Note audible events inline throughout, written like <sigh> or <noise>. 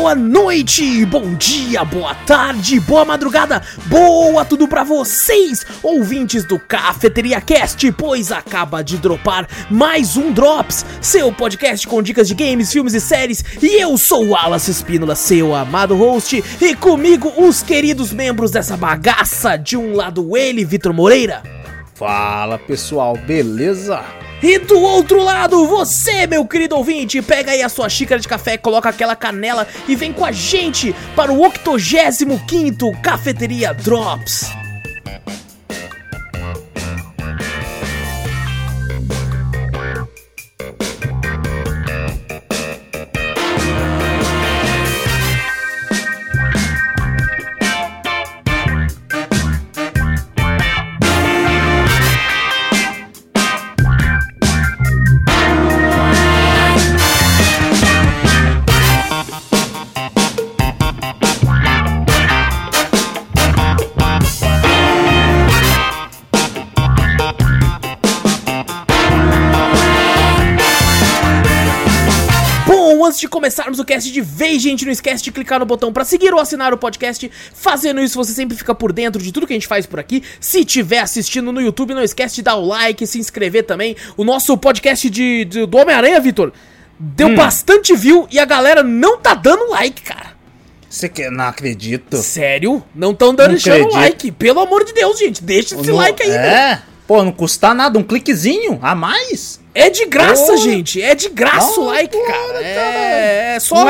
boa noite, bom dia, boa tarde, boa madrugada, boa tudo pra vocês, ouvintes do Cafeteria Cast, pois acaba de dropar mais um Drops, seu podcast com dicas de games, filmes e séries, e eu sou o Wallace Espínola, seu amado host, e comigo os queridos membros dessa bagaça, de um lado ele, Vitor Moreira. Fala pessoal, beleza? E do outro lado, você, meu querido ouvinte, pega aí a sua xícara de café, coloca aquela canela e vem com a gente para o 85º Cafeteria Drops. Começarmos o cast de vez, gente, não esquece de clicar no botão pra seguir ou assinar o podcast. Fazendo isso, você sempre fica por dentro de tudo que a gente faz por aqui. Se tiver assistindo no YouTube, não esquece de dar o like, se inscrever também. O nosso podcast de, de- do Homem-Aranha, Vitor, deu bastante view e a galera não tá dando like, cara. Você que não acredito. Sério? Não tão dando Não like. Pelo amor de Deus, gente, deixa esse Não- like aí, né? Pô, não custa nada, um cliquezinho a mais. É de graça, gente. É de graça o like, claro, cara. É, é só, Um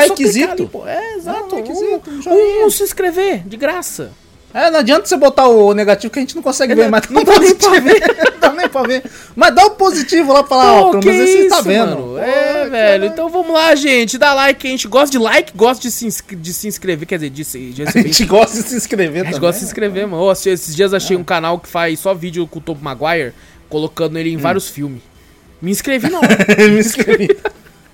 pô. É, exato. um likezito, um Um, um se inscrever, de graça. É, não adianta você botar o negativo que a gente não consegue ver, mas não dá nem pra positivo. <laughs> não dá nem pra ver. Mas dá o positivo lá pra lá, ó. Pô, Pelo menos você tá vendo. mano. Pô, É, velho. Então vamos lá, gente. Dá like. A gente gosta de like, gosta de se, de se inscrever. Quer dizer, de, se- de A gente gosta de se inscrever A gente também. gosta de se inscrever, mano. Ô, esses dias achei um canal que faz só vídeo com o Tobey Maguire, colocando ele em Hum. vários filmes. Me inscrevi não. <laughs> Me inscrevi.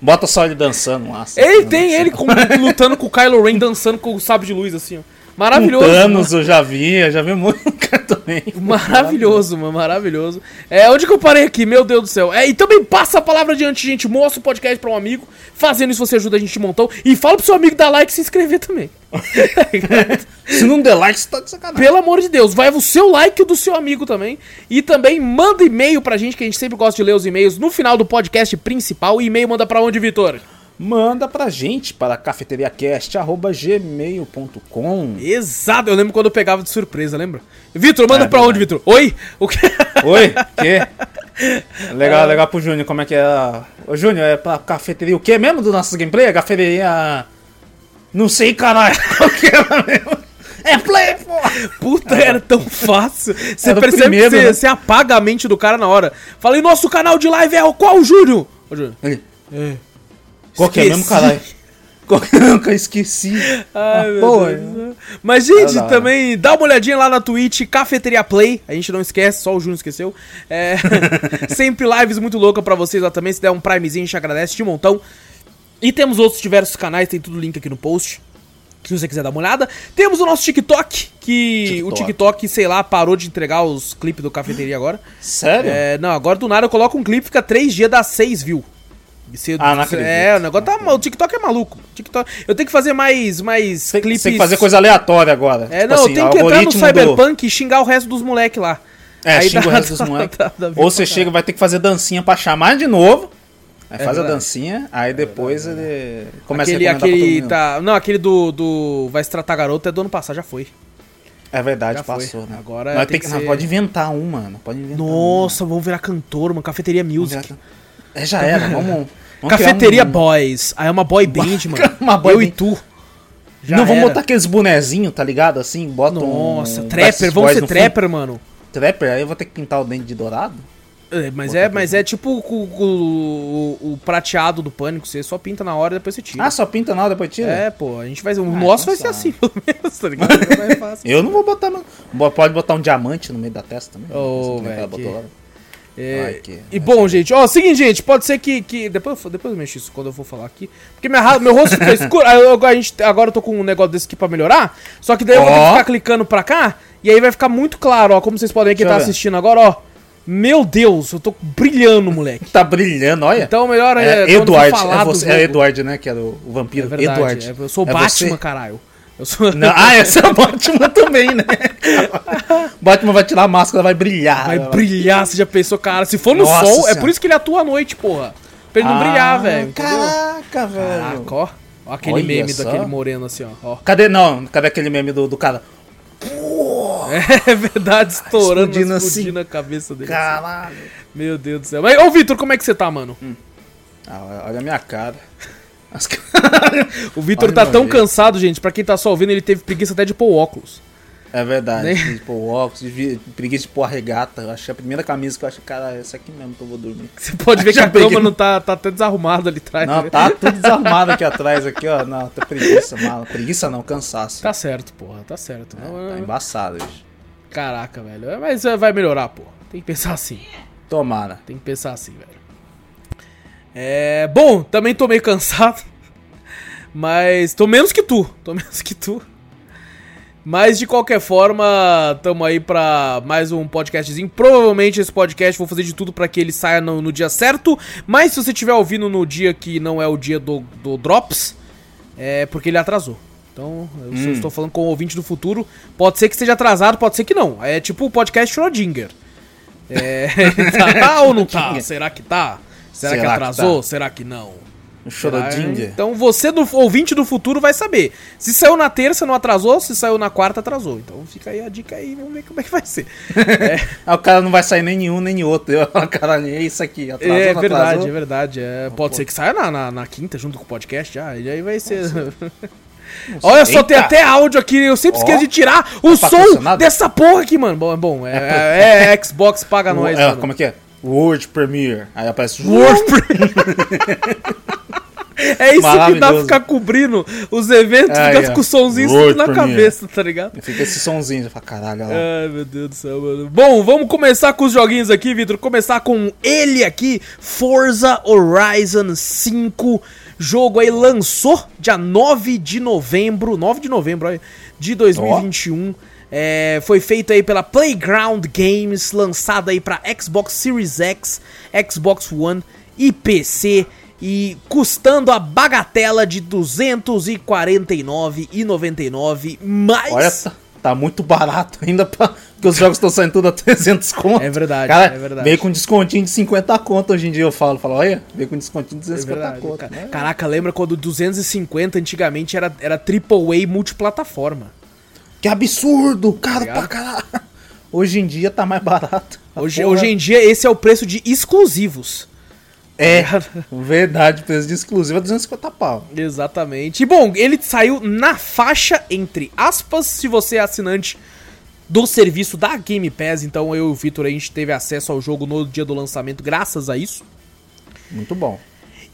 Bota só ele dançando lá. ele tem ele com- lutando com o Kylo Ren, dançando com o sábio de luz, assim, ó. Maravilhoso. Com mano. Thanos eu já vi, eu já vi muito <laughs> também. Maravilhoso, mano, maravilhoso. É, onde que eu parei aqui? Meu Deus do céu. É, e também passa a palavra adiante, gente. Mostra o podcast pra um amigo. Fazendo isso você ajuda a gente um montão. E fala pro seu amigo dar like e se inscrever também. <laughs> Se não der like, você tá de sacanagem. Pelo amor de Deus, vai o seu like e o do seu amigo também. E também manda e-mail pra gente, que a gente sempre gosta de ler os e-mails no final do podcast principal. E e-mail manda pra onde, Vitor? Manda pra gente para cafeteriacast.gmail.com Exato, eu lembro quando eu pegava de surpresa, lembra? Vitor, manda É, pra onde, Vitor? Oi? O quê? Oi, que? <laughs> Legal, legal pro Júnior, como é que é? Ô Júnior, é pra cafeteria o quê mesmo do nosso gameplay? É cafeteria... Não sei, caralho. <laughs> Qual que era mesmo? É play, pô! Puta, era tão fácil. Você o percebe primeiro, que você, né? apaga a mente do cara na hora. Fala, e nosso canal de live é o qual, Júnior? Ô, Júnior. É. Qual que é mesmo, caralho? É esqueci? Ai, Ah, pô. Mas, gente, também dá uma olhadinha lá na Twitch, Cafeteria Play. A gente não esquece, só o Júnior esqueceu. É, <laughs> sempre lives muito loucas pra vocês lá também. Se der um primezinho, a gente agradece de montão. E temos outros diversos canais, tem tudo link aqui no post. Se você quiser dar uma olhada. Temos o nosso TikTok, que o TikTok. TikTok, sei lá, parou de entregar os clipes do Cafeteria agora. Sério? É, não, agora do nada eu coloco um clipe, fica três dias, dá seis views. Se- Ah, não acredito. É, o negócio tá. O TikTok é maluco. TikTok, eu tenho que fazer mais, mais Tem, clipes. tem que fazer coisa aleatória agora. É, Tipo não, assim, eu tenho que entrar no algoritmo do- Cyberpunk e xingar o resto dos moleques lá. É, Aí xinga dá- o resto dos <laughs> dá- moleques. Ou você chega, vai ter que fazer dancinha pra chamar de novo. Aí É faz a verdade. dancinha, aí depois ele começa Aquele, a aquele tá, não, aquele do, do Vai se tratar garoto é do ano passado, já foi. É verdade, Já passou, né? Agora Nós tem que que, não, ser- pode inventar um, mano. Pode inventar Nossa, vamos virar cantor, uma cafeteria um. music. É, já era, <laughs> vamos... vamos Cafeteria um- Boys. Aí é uma boy <laughs> band, mano. Uma boy Eu e band. tu. Já não, vamos botar aqueles bonezinhos, tá ligado? Assim, bota. Nossa, um trapper, vamos ser fundo. trapper, mano. Trapper, aí eu vou ter que pintar o dente de dourado? É, mas é, mas é tipo o, o- o- prateado do pânico, você só pinta na hora e depois você tira. Ah, só pinta não, depois tira? é, pô, a gente vai. O Ah, nosso vai ser assim, <laughs> pelo menos, tá ligado? Eu não vou botar... Pode botar um diamante no meio da testa também. Nem velho, que-. É, e bom, gente, ó, seguinte, gente, pode ser que. que depois, eu- depois eu mexo isso quando eu for falar aqui. Porque minha, meu rosto fica <laughs> escuro. Eu, a gente, agora eu tô com um negócio desse aqui pra melhorar. Só que daí eu vou ter que ficar clicando pra cá. E aí vai ficar muito claro, ó. Como vocês podem ver, quem tá assistindo agora, ó. Meu Deus, eu tô brilhando, moleque. <laughs> Tá brilhando, olha. Então melhor é, é, Eduardo, é, você, é. Eduardo, né? Que era o, o É vampiro. verdade, Eduardo. é, eu sou É Batman, você? caralho. Eu sou... Não, ah, essa é o Batman também, né? <laughs> Batman vai tirar a máscara, vai brilhar. Vai brilhar, você já pensou, cara. Se for no Nossa sol, é Senhora. por isso que ele atua à noite, porra. Pra ele não Ah, brilhar, velho. Caraca, velho. Caraca, ó. Ó aquele Olha meme só. daquele moreno assim, ó. ó. Cadê, não, cadê aquele meme do, do cara? <laughs> É verdade, estourando, Explodindo explodindo, assim. a cabeça dele. Caralho. Meu Deus do céu. Mas, ô, Vitor, como é que você tá, mano? Ah, olha a minha cara. As <laughs> O Vitor tá tão jeito. cansado, gente. Pra quem tá só ouvindo, ele teve preguiça até de pôr óculos. É verdade. Nem- De pôr óculos, de preguiça de pôr a regata. Eu achei a primeira camisa que eu achei, cara, essa aqui mesmo que eu vou dormir. Você pode ver <laughs> que a cama peguei. não tá, tá até desarrumada ali atrás. Não, né? tá tudo <laughs> desarmado aqui atrás, aqui, ó. Não, tá preguiça, mala. Preguiça não, cansaço. Tá certo, porra. Tá certo. Não, Tá é- embaçado, bicho. Caraca, velho. É, Mas é, vai melhorar, porra. Tem que pensar assim. Tomara. Tem que pensar assim, velho. É. Bom, também tô meio cansado. <laughs> Mas. Tô menos que tu. Tô <laughs> menos que tu. Mas de qualquer forma, tamo aí pra mais um podcastzinho. Provavelmente esse podcast vou fazer de tudo pra que ele saia no, no dia certo. Mas se você estiver ouvindo no dia que não é o dia do, do Drops, é porque ele atrasou. Então, eu Hum. estou falando com o ouvinte do futuro. Pode ser que esteja atrasado, pode ser que não. É tipo o podcast Schrödinger. É, <laughs> tá ou não tá? Será que tá? Será, que Será que atrasou? tá? Será que não? O Chorodinga. Então você, do ouvinte do futuro, vai saber. Se saiu na terça, não atrasou. Se saiu na quarta, atrasou. Então fica aí a dica aí, vamos ver como é que vai ser. <laughs> Ah, o cara não vai sair nem nenhum, nem outro. Eu, cara, é isso aqui. Atrasou, é verdade, atrasou? é verdade. É, pode ser que saia na, na, na quinta, junto com o podcast já. E aí vai ser. <laughs> Olha só, tem Eita. até áudio aqui. Eu sempre Ó. esqueço de tirar o som patrocinado? dessa porra aqui, mano. Bom, é bom. É, é- <laughs> é Xbox paga nós. é, mano. como é que é? World Premiere. Aí aparece Word <laughs> É isso que dá pra ficar cobrindo os eventos, Aí, fica ó. com o somzinho World na Premiere. cabeça, tá ligado? Fica esse sonzinho. Já fala, caralho, olha lá. Ai, meu Deus do céu, mano. Bom, vamos começar com os joguinhos aqui, Vitor. Começar com ele aqui, Forza Horizon 5. Jogo aí lançou dia 9 de novembro, 9 de novembro olha, de 2021. É, foi feito aí pela Playground Games, lançado aí pra Xbox Series X, Xbox One e PC. E custando a bagatela de R$ 249,99, mais... Olha, tá, tá muito barato ainda, pra, porque os jogos estão saindo tudo a 300 conto. É verdade, Cara, é verdade. Veio com descontinho de 50 conto hoje em dia, eu falo. Falo, olha, veio com descontinho de É 250 verdade, conto. ca- né? Caraca, lembra quando 250 antigamente era, era AAA multiplataforma? Que absurdo, caro ligado? pra caralho. <laughs> Hoje em dia tá mais barato. Hoje, porra- hoje em dia esse é o preço de exclusivos. É, Tá verdade, preço de exclusivo é 250 pau. Exatamente. E bom, ele saiu na faixa, entre aspas, se você é assinante do serviço da Game Pass. Então eu e o Vitor a gente teve acesso ao jogo no dia do lançamento, graças a isso. Muito bom.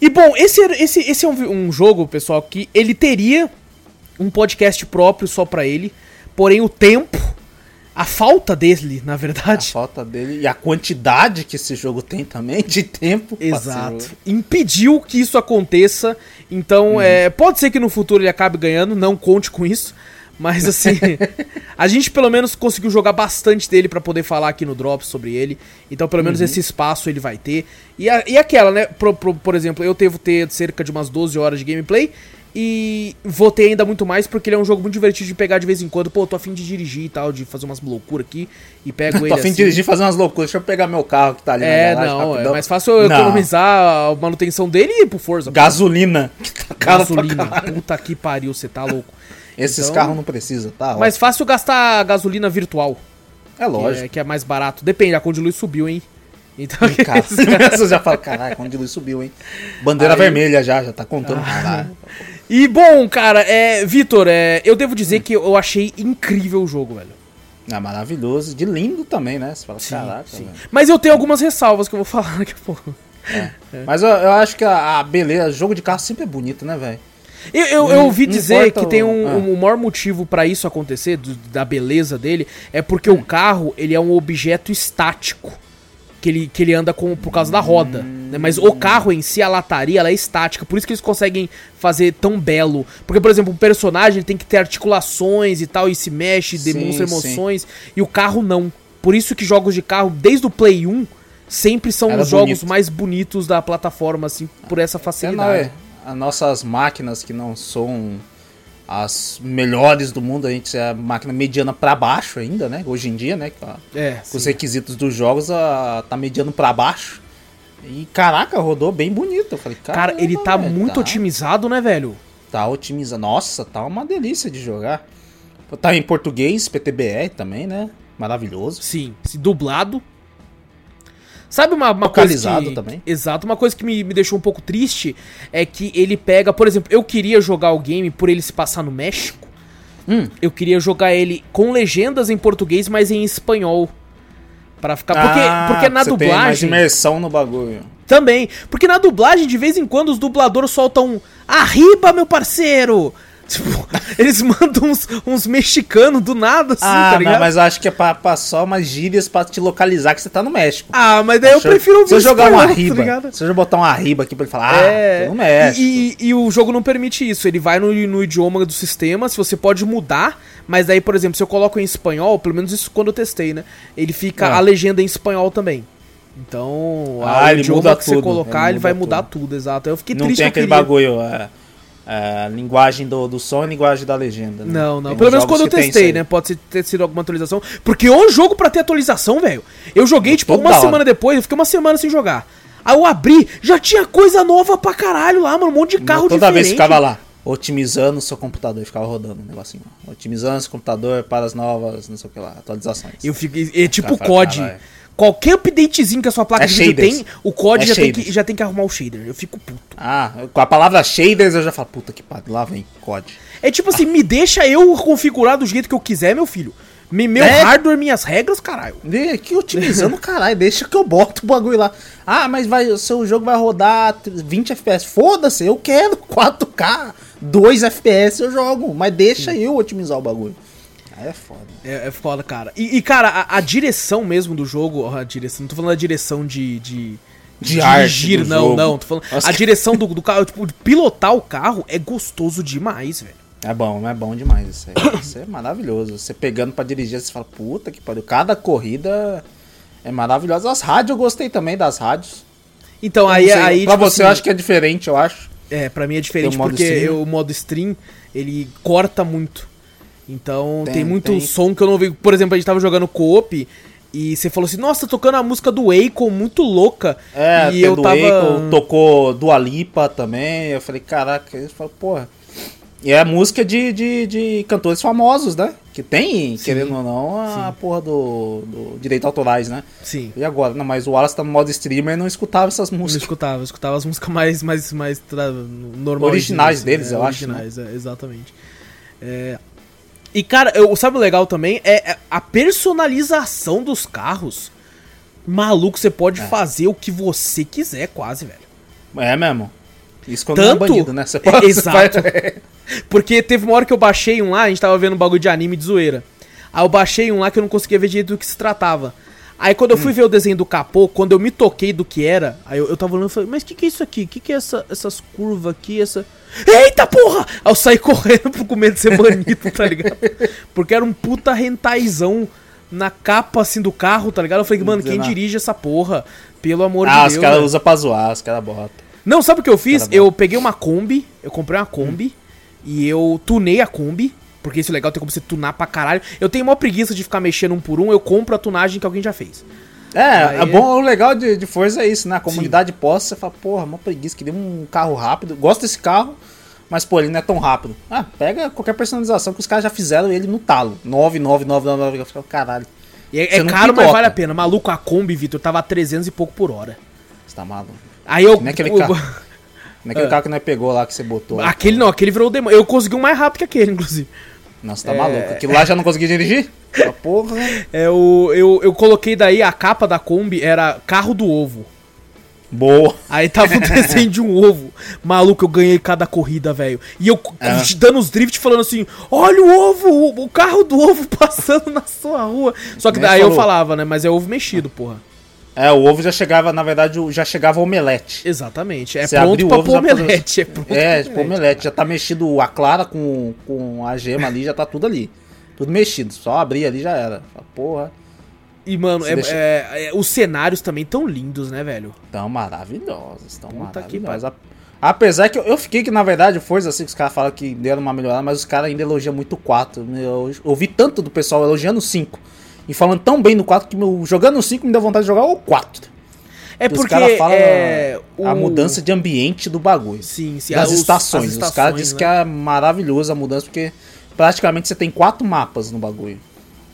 E bom, esse, esse, esse é um, um jogo, pessoal, que ele teria um podcast próprio só pra ele. Porém, o tempo, a falta dele, na A verdade. falta dele e a quantidade que esse jogo tem também de tempo. Exato. Impediu que isso aconteça. Então, é, pode ser que no futuro ele acabe ganhando, não conte com isso. Mas assim, <laughs> a gente pelo menos conseguiu jogar bastante dele pra poder falar aqui no Drops sobre ele. Então, pelo menos esse espaço ele vai ter. E, a- e aquela, né? Por, por- por exemplo, eu devo ter cerca de umas 12 horas de gameplay. E vou ter ainda muito mais porque ele é um jogo muito divertido de pegar de vez em quando. Pô, tô afim de dirigir e tal, de fazer umas loucuras aqui. E pego ele <laughs> Tô a fim assim. de dirigir e fazer umas loucuras. Deixa eu pegar meu carro que tá ali É, na garagem. não, é rapidão. mais fácil eu Não. economizar a manutenção dele e ir pro Forza. Gasolina. Que tá gasolina. Puta que pariu, você tá louco. Esses Então- carros não precisam, tá? Mais fácil gastar gasolina virtual, é que lógico. é, que é mais barato. Depende, a conta de luz subiu, hein? Então, Cara, <laughs> <laughs> você já fala, caralho, quando de luz subiu, hein? Bandeira Aí- vermelha já, já tá contando. Caralho. E bom, cara, é, Vitor, é, eu devo dizer que eu achei incrível o jogo, velho. É maravilhoso. De lindo também, né? Você fala, caraca, velho. Mas eu tenho algumas ressalvas que eu vou <laughs> falar daqui a pouco. Mas eu, eu acho que a, a beleza, jogo de carro sempre é bonito, né, velho? Eu, eu, eu ouvi não dizer que tem o- um, ah. um maior motivo pra isso acontecer, do- da beleza dele, é porque Hum. o carro, ele é um objeto estático. Que ele, que ele anda com, por causa da roda. né? Mas o carro em si, a lataria, ela é estática. Por isso que eles conseguem fazer tão belo. Porque, por exemplo, um personagem tem que ter articulações e tal, e se mexe, Sim, demonstra sim. emoções. E o carro não. Por isso que jogos de carro, desde o Play 1, sempre são Era os jogos bonito. mais bonitos da plataforma, assim, por essa facilidade. nós, as nossas máquinas que não são as melhores do mundo, a gente é a máquina mediana pra baixo ainda, né? Hoje em dia, né? Com, a- É, com os requisitos dos jogos, a, tá mediano pra baixo. E caraca, rodou bem bonito. Eu falei, Cara, ele tá velho, muito tá, otimizado, né, velho? Tá otimizado. Nossa, tá uma delícia de jogar. Tá em português, PTBR também, né? Maravilhoso. Sim, se dublado. Sabe uma, uma coisa Localizado que... também. Exato, uma coisa que me, me deixou um pouco triste é que ele pega, por exemplo, eu queria jogar o game por ele se passar no México. Hum. Eu queria jogar ele com legendas em português, mas em espanhol. Pra ficar. Porque, Ah, porque na você Tem mais dublagem. imersão no bagulho. Também. Porque na dublagem, de vez em quando, os dubladores soltam. Arriba, meu parceiro! Tipo, eles mandam uns, uns mexicanos do nada, assim, ah, tá ligado? não, mas eu acho que é pra, pra só umas gírias pra te localizar que você tá no México. Ah, mas daí eu Achou? prefiro ouvir Se eu jogar um tá arriba, ligado? se eu botar um arriba aqui pra ele falar, ah, É, tô no México. E, e- e o jogo não permite isso. Ele vai no, no idioma do sistema. Se você pode mudar, mas daí, por exemplo, se eu coloco em espanhol, pelo menos isso quando eu testei, né? Ele fica Ah. a legenda em espanhol também. Então, Ah, o ele idioma muda que você tudo, colocar, ele ele, vai muda mudar tudo. exato. Eu fiquei não triste tem eu aquele queria- bagulho, é, é, linguagem do, do som e linguagem da legenda. né? Não, não. Tem Pelo menos quando eu testei, né? Pode ter sido alguma atualização. Porque o jogo pra ter atualização, velho. Eu joguei, tipo, Toda uma hora. semana depois, eu fiquei uma semana sem jogar. Aí eu abri, já tinha coisa nova pra caralho lá, mano. Um monte de carro Toda diferente. vez ficava lá, otimizando o seu computador, ficava rodando um negocinho. Otimizando seu computador para as novas, não sei o que lá, atualizações. Eu fico, é tipo COD. caralho. Qualquer updatezinho que a sua placa É de vídeo shaders. tem, o COD É já, tem que, já tem que arrumar o shader. Eu fico puto. Ah, com a palavra shaders eu já falo, puta que pariu, lá vem, COD. É tipo assim, me deixa eu configurar do jeito que eu quiser, meu filho. Me, meu É. hardware, minhas regras, caralho. Que otimizando, caralho, deixa que eu boto o bagulho lá. Ah, mas vai, o seu jogo vai rodar 20 FPS. Foda-se, eu quero 4K, 2 FPS eu jogo, mas deixa eu otimizar o bagulho. Aí é foda. É, é foda, cara. E, e, cara, a, a direção mesmo do jogo, ó, a direção, não tô falando da direção de. de De dirigir, não, jogo. não. Tô falando. Nossa. A direção do, do carro, tipo, de pilotar o carro é gostoso demais, velho. É bom, é bom demais isso aí. <coughs> Isso é maravilhoso. Você pegando pra dirigir, você fala, puta que pariu. Cada corrida é maravilhosa. As rádios eu gostei também das rádios. Então, Eu aí, sei, aí. pra tipo você eu assim, acho que é diferente, eu acho. É, pra mim é diferente Tem o modo porque stream. eu- o modo stream, ele corta muito. Então tem, Tem, muito tem. som que eu não vi. Por exemplo, a gente tava jogando co-op e você falou assim, nossa, tocando a música do Akon muito louca. É, e eu do tava. Akon, tocou Dua Lipa também. Eu falei, caraca, eu falei, porra. E é música de, de, de cantores famosos, né? Que tem, Sim, querendo ou não, a sim. porra do, do direito autorais, né? Sim. E agora? Não, mas o Wallace tá no modo streamer e não escutava essas músicas. escutava, eu escutava as músicas mais, mais, mais normais. Originais assim, deles, é, eu acho, Originais, é, exatamente. É, E, cara, eu, sabe o legal também? É é a personalização dos carros. Maluco, você pode É. fazer o que você quiser, quase, velho. É mesmo. Isso quando Tanto- não é bandido, né? Você É, você <laughs> exato. Porque teve uma hora que eu baixei um lá, a gente tava vendo um bagulho de anime de zoeira. Aí eu baixei um lá que eu não conseguia ver direito do que se tratava. Aí quando eu Hum. fui ver o desenho do capô, quando eu me toquei do que era, aí eu, eu tava olhando e falei, mas o que, que é isso aqui? O que, que é essa, essas curvas aqui? Essa. Eita porra! Aí eu saí <laughs> correndo com medo de ser banido, tá ligado? Porque era um puta rentaizão na capa assim do carro, tá ligado? Eu falei, mano, quem ah. dirige essa porra? Pelo amor Ah, de os Deus. caras velho. usam pra zoar, os caras botam. Não, sabe o que eu fiz? Eu peguei uma Kombi, eu comprei uma Kombi e eu tunei a Kombi. Porque isso é legal, tem como você tunar pra caralho. Eu tenho uma preguiça de ficar mexendo um por um, eu compro a tunagem que alguém já fez. É, Aí- é bom, o legal de, de Forza é isso, né? A comunidade posta, você fala, porra, uma preguiça, queria um carro rápido. Gosto desse carro, mas pô, ele não é tão rápido. Ah, pega qualquer personalização que os caras já fizeram ele no talo. 9999, eu falo, caralho, E é, é não caro, mas vale a pena. Maluco, a Kombi, Vitor, tava a 300 e pouco por hora. você tá maluco. Aí eu. Nem aquele eu- carro. Não é Ah. <laughs> carro que nós pegou lá que você botou. aquele não, aquele virou o demônio. Eu consegui um mais rápido que aquele, <laughs> inclusive. Você tá maluco. Aquilo lá já não conseguia dirigir? Ah, porra. É, o, eu, eu coloquei daí a capa da Kombi, era carro do ovo. Boa. Aí tava o <laughs> desenho de um ovo. Maluco, eu ganhei cada corrida, velho. E eu É. dando os drift falando assim: olha o ovo, o, carro do ovo <laughs> passando na sua rua. Só que Nem daí eu falou. falava, né? Mas é ovo mexido, porra. É, o ovo já chegava, na verdade, já chegava omelete. Exatamente. É Você pronto pra ovo, pôr omelete. É pronto É, pra tipo omelete. Já tá mexido a clara com, com a gema ali, já tá tudo ali. Tudo mexido. Só abrir ali já era. Porra. E, mano, é- deixa- é- é- os cenários também tão lindos, né, velho? Tão maravilhosos, tão Puta que maravilhosos. A- Apesar que eu, eu fiquei que, na verdade, Forza, assim, que os caras falam que deram uma melhorada, mas os caras ainda elogiam muito o 4. Eu ouvi tanto do pessoal elogiando o 5 e falando tão bem do 4 que meu, jogando o 5 me deu vontade de jogar o 4. É Os porque caras falam é, a o- mudança de ambiente do bagulho. Sim, sim. das os- estações. as Os caras estações, dizem né? que é maravilhoso a mudança, porque praticamente você tem quatro mapas no bagulho.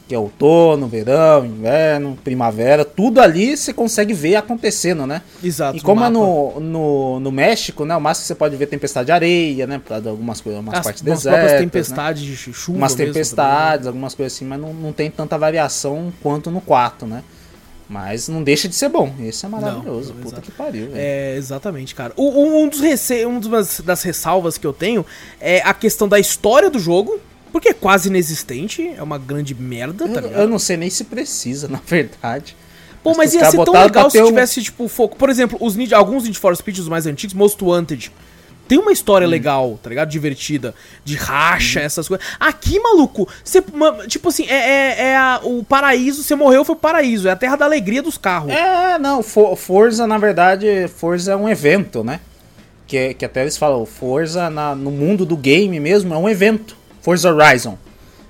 Que é outono, verão, inverno, primavera, tudo ali você consegue ver acontecendo, né? Exato. E como no é no, no, no México, né? O máximo que você pode ver é tempestade de areia, né? Pra algumas coisas, umas As, partes umas desertas. né? tempestades de chu- chuva Umas né? tempestades, algumas coisas assim, mas não, não tem tanta variação quanto no 4, né? Mas não deixa de ser bom. Esse é maravilhoso. Não, Puta exato. que pariu, velho. É, exatamente, cara. O- o- um dos rece... um das ressalvas que eu tenho é a questão da história do jogo, porque é quase inexistente, é uma grande merda, tá Eu, eu não sei nem se precisa, <laughs> na verdade. Pô, mas os ia ser tão legal pra se ter um- tivesse, tipo, foco. Por exemplo, os Need, alguns Need for Speed, os mais antigos, Most Wanted. Tem uma história Hum. legal, tá ligado? Divertida. De racha, essas coisas. Aqui, maluco, você. Tipo assim, é, é, é a- o paraíso. Você morreu, foi o paraíso. É a terra da alegria dos carros. É, não, For- Forza, na verdade, Forza é um evento, né? Que, que até eles falam, Forza na- no mundo do game mesmo é um evento. Forza Horizon.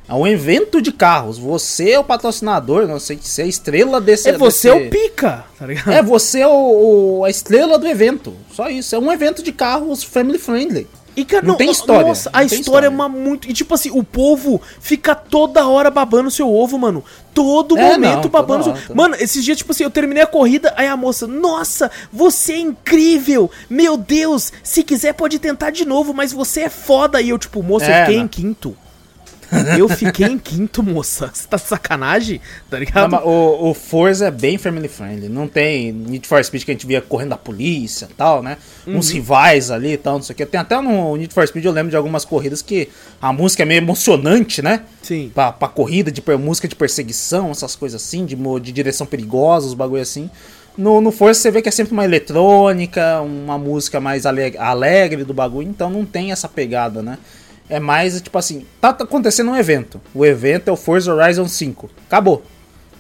É um evento de carros. Você é o patrocinador, não sei se é a estrela desse. É você desse- o pica, tá ligado? É, você o, o- a estrela do evento. Só isso. É um evento de carros family friendly. E, cara, Não tem história, Nossa, não a tem história, é história. uma muito. E tipo assim, o povo fica toda hora babando seu ovo, mano. Todo É, momento não, babando seu hora, Mano, esses dias, tipo assim, eu terminei a corrida, aí a moça, nossa, você é incrível! Meu Deus, se quiser pode tentar de novo, mas você é foda. E eu, tipo, moça, eu É, fiquei não. em quinto. Eu fiquei em quinto, moça. Você tá de sacanagem? Tá Não, ligado? mas o, o Forza é bem family friendly. Não tem Need for Speed que a gente via correndo da polícia e tal, né? Uhum. Uns rivais ali e tal, não sei o que. Tem até no Need for Speed, eu lembro de algumas corridas que a música é meio emocionante, né? Sim. Pra, pra corrida, de música de perseguição, essas coisas assim, de, de direção perigosa, os bagulho assim. No, no Forza você vê que é sempre uma eletrônica, uma música mais ale- alegre do bagulho, então não tem essa pegada, né? É mais, tipo assim, tá acontecendo um evento. O evento é o Forza Horizon 5. Acabou.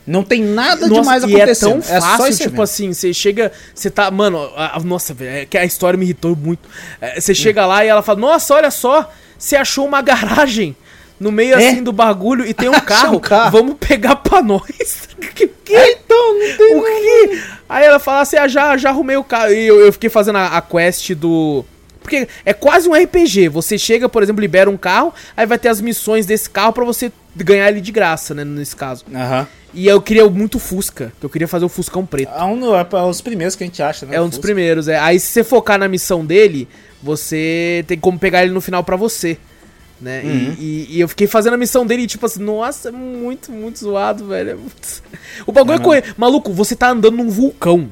Não tem nada Nossa, demais e acontecendo. é tão fácil, esse tipo evento. assim, você chega, você tá, mano, a- a- nossa, velho, é que a história me irritou muito. É, Você chega lá e ela fala, nossa, olha só, você achou uma garagem no meio É? assim do bagulho e tem um <laughs> carro, um carro. vamos pegar pra nós. <laughs> que, que? É, então, não tem O quê? Aí ela fala assim, ah, já, já arrumei o carro. E eu, eu fiquei fazendo a, a quest do... Porque é quase um RPG. Você chega, por exemplo, libera um carro, aí vai ter as missões desse carro pra você ganhar ele de graça, né, nesse caso. Aham. E eu queria muito Fusca, que eu queria fazer o Fuscão preto. É, um, é pra- os primeiros que a gente acha, né? É um dos primeiros, é. Aí se você focar na missão dele, você tem como pegar ele no final pra você. Né? E- Uhum. E, e eu fiquei fazendo a missão dele e, tipo assim, nossa, é muito, muito zoado, velho. É <laughs> O bagulho é Uhum. correr. Maluco, você tá andando num vulcão.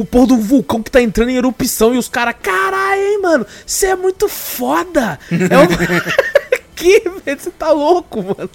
O pôr do vulcão que tá entrando em erupção e os caras, caralho, hein, mano, você é muito foda. É um... <laughs> que, velho, você tá louco, mano.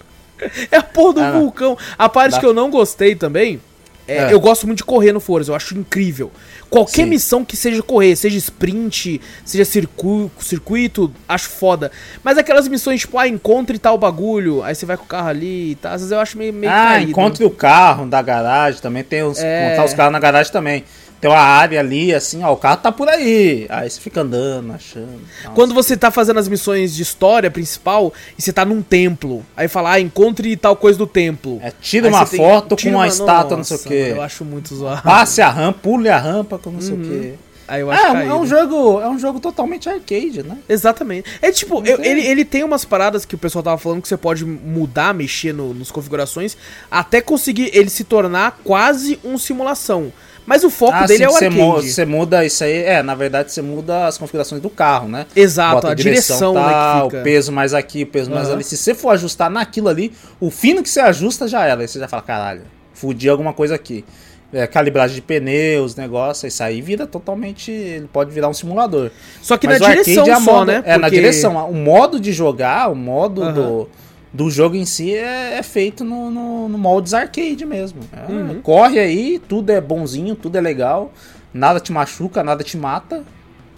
É a porra do Ah, vulcão. A parte Dá- que eu não gostei também, é, É. eu gosto muito de correr no Forza, eu acho incrível. Qualquer Sim. missão que seja correr, seja sprint, seja circu circuito, acho foda. Mas aquelas missões, tipo, ah, encontre tal bagulho, aí você vai com o carro ali e tal, às vezes eu acho meio, meio Ah, caído. encontre o carro da garagem também. Tem os, É. os carros na garagem também. Tem uma área ali, assim, ó, o carro tá por aí. Aí você fica andando, achando. Nossa. Quando você tá fazendo as missões de história principal e você tá num templo, aí fala, ah, encontre tal coisa do templo. É, tira Aí uma foto tira com uma uma- estátua, não sei o Nossa, quê. mano, Eu acho muito zoado. Passe a rampa, pule a rampa com não sei o Uhum. quê. Aí eu acho Ah, é um- caído. é um jogo, é um jogo totalmente arcade, né? Exatamente. É tipo, eu- é. ele, ele tem umas paradas que o pessoal tava falando que você pode mudar, mexer no, nos configurações, até conseguir ele se tornar quase um simulação. Mas o foco Ah, dele sim, é o arcade. você muda isso aí. É, na verdade, você muda as configurações do carro, né? Exato, Bota a direção, tal, fica. o peso mais aqui, o peso mais Aham. ali. Se você for ajustar naquilo ali, o fino que você ajusta já era. Aí você já fala, caralho, fudi alguma coisa aqui. É, calibragem de pneus, negócio, isso aí vira totalmente. Ele pode virar um simulador. Só que Mas na direção é a só, modo- né? É, na Porque- direção. O modo de jogar, o modo Aham. do, do jogo em si é, é feito no, no, no moldes arcade mesmo. É, Uhum. Corre aí, tudo é bonzinho, tudo é legal. Nada te machuca, nada te mata.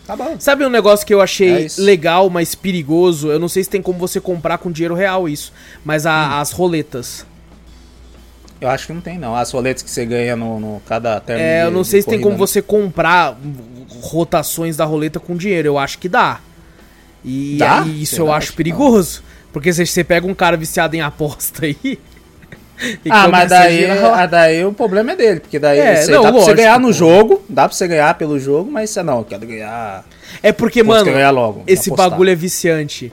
Acabou. Sabe um negócio que eu É achei isso. legal, mas perigoso? Eu não sei se tem como você comprar com dinheiro real isso, mas a- Hum. as roletas. Eu acho que não tem, não. As roletas que você ganha no, no cada término. É, eu não sei se tem como né? você comprar rotações da roleta com dinheiro. Eu acho que dá. E Dá? isso Será? eu Acho perigoso. Porque se você pega um cara viciado em aposta aí. <laughs> Ah, mas a daí, girar- ah, daí o problema é dele, porque daí É, você não, dá pra você lógico, ganhar no pô. jogo, dá pra você ganhar pelo jogo, mas você não, eu quero ganhar. É porque, Pô, mano, quer logo, esse apostar. bagulho é viciante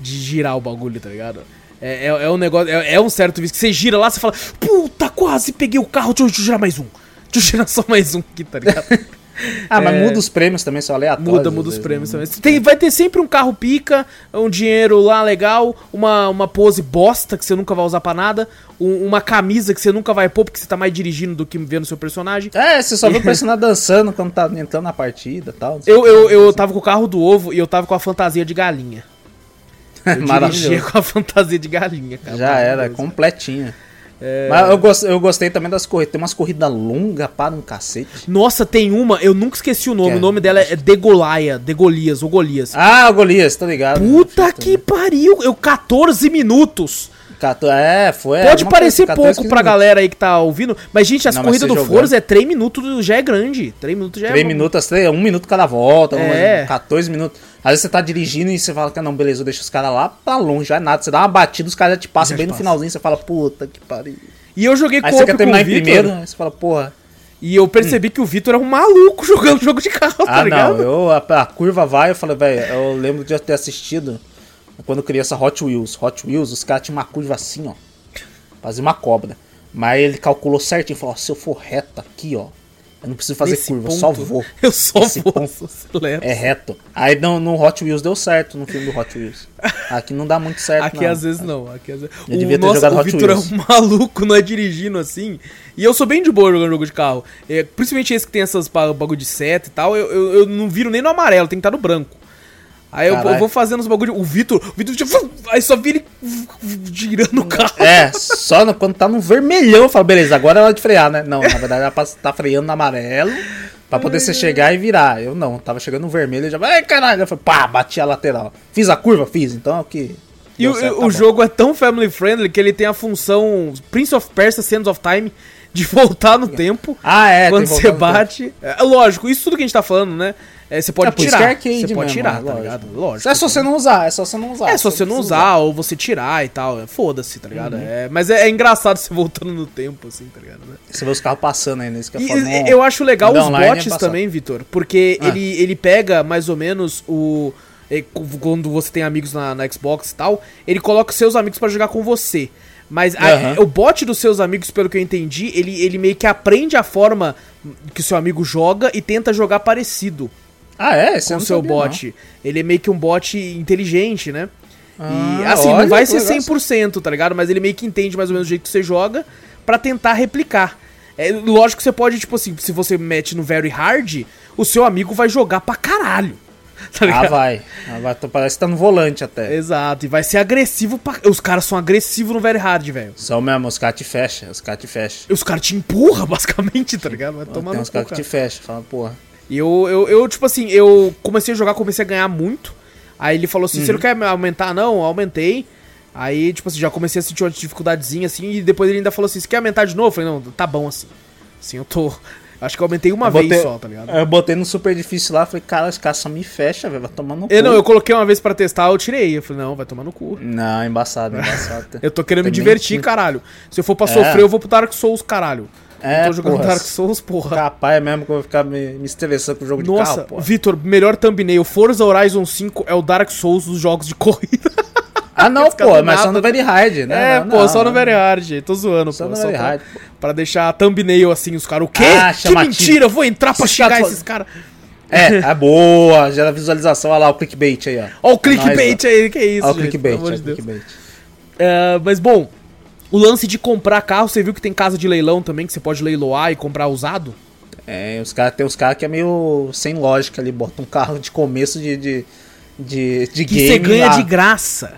de girar o bagulho, tá ligado? É, é, é um negócio, é, é um certo vício que você gira lá, você fala, puta, quase peguei o carro, deixa eu girar mais um. Deixa eu girar só mais um aqui, tá ligado? <laughs> Ah, mas É. muda os prêmios também, são aleatórios. Muda, muda os vezes, prêmios né? também. Tem, vai ter sempre um carro pica, um dinheiro lá legal, uma, uma pose bosta que você nunca vai usar pra nada, um- uma camisa que você nunca vai pôr porque você tá mais dirigindo do que vendo seu personagem. É, você só vê o <laughs> personagem dançando quando tá entrando na partida e tal. Eu, eu, eu tava com o carro do ovo e eu tava com a fantasia de galinha. <laughs> Eu dirigia com a fantasia de galinha, cara. Já era, completinha. É. Mas eu, gos- eu gostei também das corridas. Tem umas corridas longas para um cacete. Nossa, tem uma, eu nunca esqueci o nome. É? O nome dela é Degolaia, Degolias ou Golias. Ah, o Golias, tá ligado? Puta que pariu! Eu 14 minutos. Cato- É, foi. Pode parecer coisa, pouco 14, pra 15 galera aí que tá ouvindo, mas, gente, as Não, corridas do jogando. Forza é 3 minutos, já é grande. 3 minutos já é. 3 minutos, 3, 1 minuto cada volta, É. umas 14 minutos. Às vezes você tá dirigindo e você fala que não, beleza, eu deixo os caras lá pra longe, já é nada. Você dá uma batida, os caras já te passam Já bem te no passa. finalzinho, você fala, puta que pariu. E eu joguei Aí co você quer terminar em primeiro, aí você fala, porra. E eu percebi que o Vitor é um maluco <laughs> jogando jogo de carro, tá Ah, ligado? não, eu, a, a curva vai, eu falei, velho, eu lembro de eu ter assistido quando eu criança Hot Wheels. Hot Wheels, os caras tinham uma curva assim, ó. Fazia uma cobra. Mas ele calculou certinho, falou, ó, se eu for reto aqui, ó, eu não preciso fazer Nesse curva, eu só ponto, vou. <laughs> Eu só Esse vou, ponto. É reto. Aí no, no Hot Wheels deu certo, no filme do Hot Wheels. Aqui não dá muito certo, Aqui não. às vezes não, aqui às vezes. Eu devia ter jogado o Hot Vitor é Wheels. um <laughs> maluco, não é dirigindo assim. E eu sou bem de boa jogando jogo de carro. É, principalmente esse que tem essas ba- bagulho de seta e tal, eu, eu, eu não viro nem no amarelo, tem que estar no branco. Aí eu, eu vou fazendo os bagulho. O Vitor, o Vitor tipo, aí só vira ele girando o carro. É, só no- quando tá no vermelhão, eu falo, beleza, agora é hora de frear, né? Não, na verdade ela tá freando no amarelo pra poder você chegar e virar. Eu não, tava chegando no vermelho, eu já, ai caralho, eu falei, pá, bati a lateral. Fiz a curva? Fiz, então é o que. E o, certo, o tá bom. jogo é tão family friendly que ele tem a função Prince of Persia Sands of Time de voltar no <laughs> tempo. Ah, é, quando você bate. É, lógico, isso tudo que a gente tá falando, né? É, você pode É, tirar. é arcade você pode mesmo, tirar, né? tá ligado? Lógico. É só você não usar, é só você não usar. É, só você não precisa usar, ou você tirar e tal. é, Foda-se, tá Uhum. ligado? É, mas é, é engraçado você <laughs> voltando no tempo, assim, tá ligado? né? Você vê os carros passando aí nesse que E, é e- eu acho legal os é bots também, Vitor, porque Ah. ele, ele pega mais ou menos o. Quando você tem amigos na, na Xbox e tal, ele coloca os seus amigos pra jogar com você. Mas a- Aham. o bot dos seus amigos, pelo que eu entendi, ele, ele meio que aprende a forma que o seu amigo joga e tenta jogar parecido Ah, é? Eu com o não seu bot. Ele é meio que um bot inteligente, né? e Ah, assim, não olha, vai que ser legal. 100%, tá ligado? Mas ele meio que entende mais ou menos o jeito que você joga pra tentar replicar. É, lógico que você pode, tipo assim, se você mete no very hard, o seu amigo vai jogar pra caralho. <laughs> Tá. Ah, vai. Ah, vai. Parece que tá no volante até. Exato, e vai ser agressivo pra... Os caras são agressivos no very hard, velho. São mesmo, os caras te fecham, os caras te fecham. Os caras te empurram, <laughs> basicamente, tá ligado? Vai tomar Tem uns caras que te fecham, fala, porra. E eu, eu, eu, tipo assim, eu comecei a jogar, comecei a ganhar muito. Aí ele falou assim: você não quer aumentar? Não, eu aumentei. Aí, tipo assim, já comecei a sentir uma dificuldadezinha assim. E depois ele ainda falou assim: você quer aumentar de novo? Eu falei: não, tá bom assim. Assim, eu tô. Acho que eu aumentei uma Eu vez botei- só, tá ligado? Eu botei no super difícil lá, falei, cara, os caras só me fecham, velho, vai tomar no cu. Eu, não, eu coloquei uma vez pra testar, eu tirei. Eu falei: não, vai tomar no cu. Não, embaçado, embaçado. <laughs> Eu tô querendo me Também divertir, sim. caralho. Se eu for pra É. sofrer, eu vou pro Dark Souls, caralho. É, tô jogando porra. Dark Souls, porra. Capaz mesmo que eu vou ficar me, me estressando com o jogo de Nossa, carro, pô. Vitor, melhor thumbnail. Forza Horizon 5 é o Dark Souls dos jogos de <laughs> corrida. Ah, não, pô, mas só no Very Hard, né? É, Não, pô, não, só no. Very Hard. Tô zoando, Só pô. no Só Very pra, Hard, pra deixar thumbnail assim, os caras. O quê? Ah, que chamativo. mentira, eu vou entrar pra Esses xingar esses caras. É, é boa, gera visualização, olha lá o clickbait aí, ó. Ó o clickbait Nós, aí, que é isso, Olha o gente, clickbait, amor olha de clickbait. É, mas bom, o lance de comprar carro, você viu que tem casa de leilão também, que você pode leiloar e comprar usado? É, os cara, tem uns caras que é meio sem lógica ali, bota um carro de começo de, de, de, de Que game você ganha lá, de graça.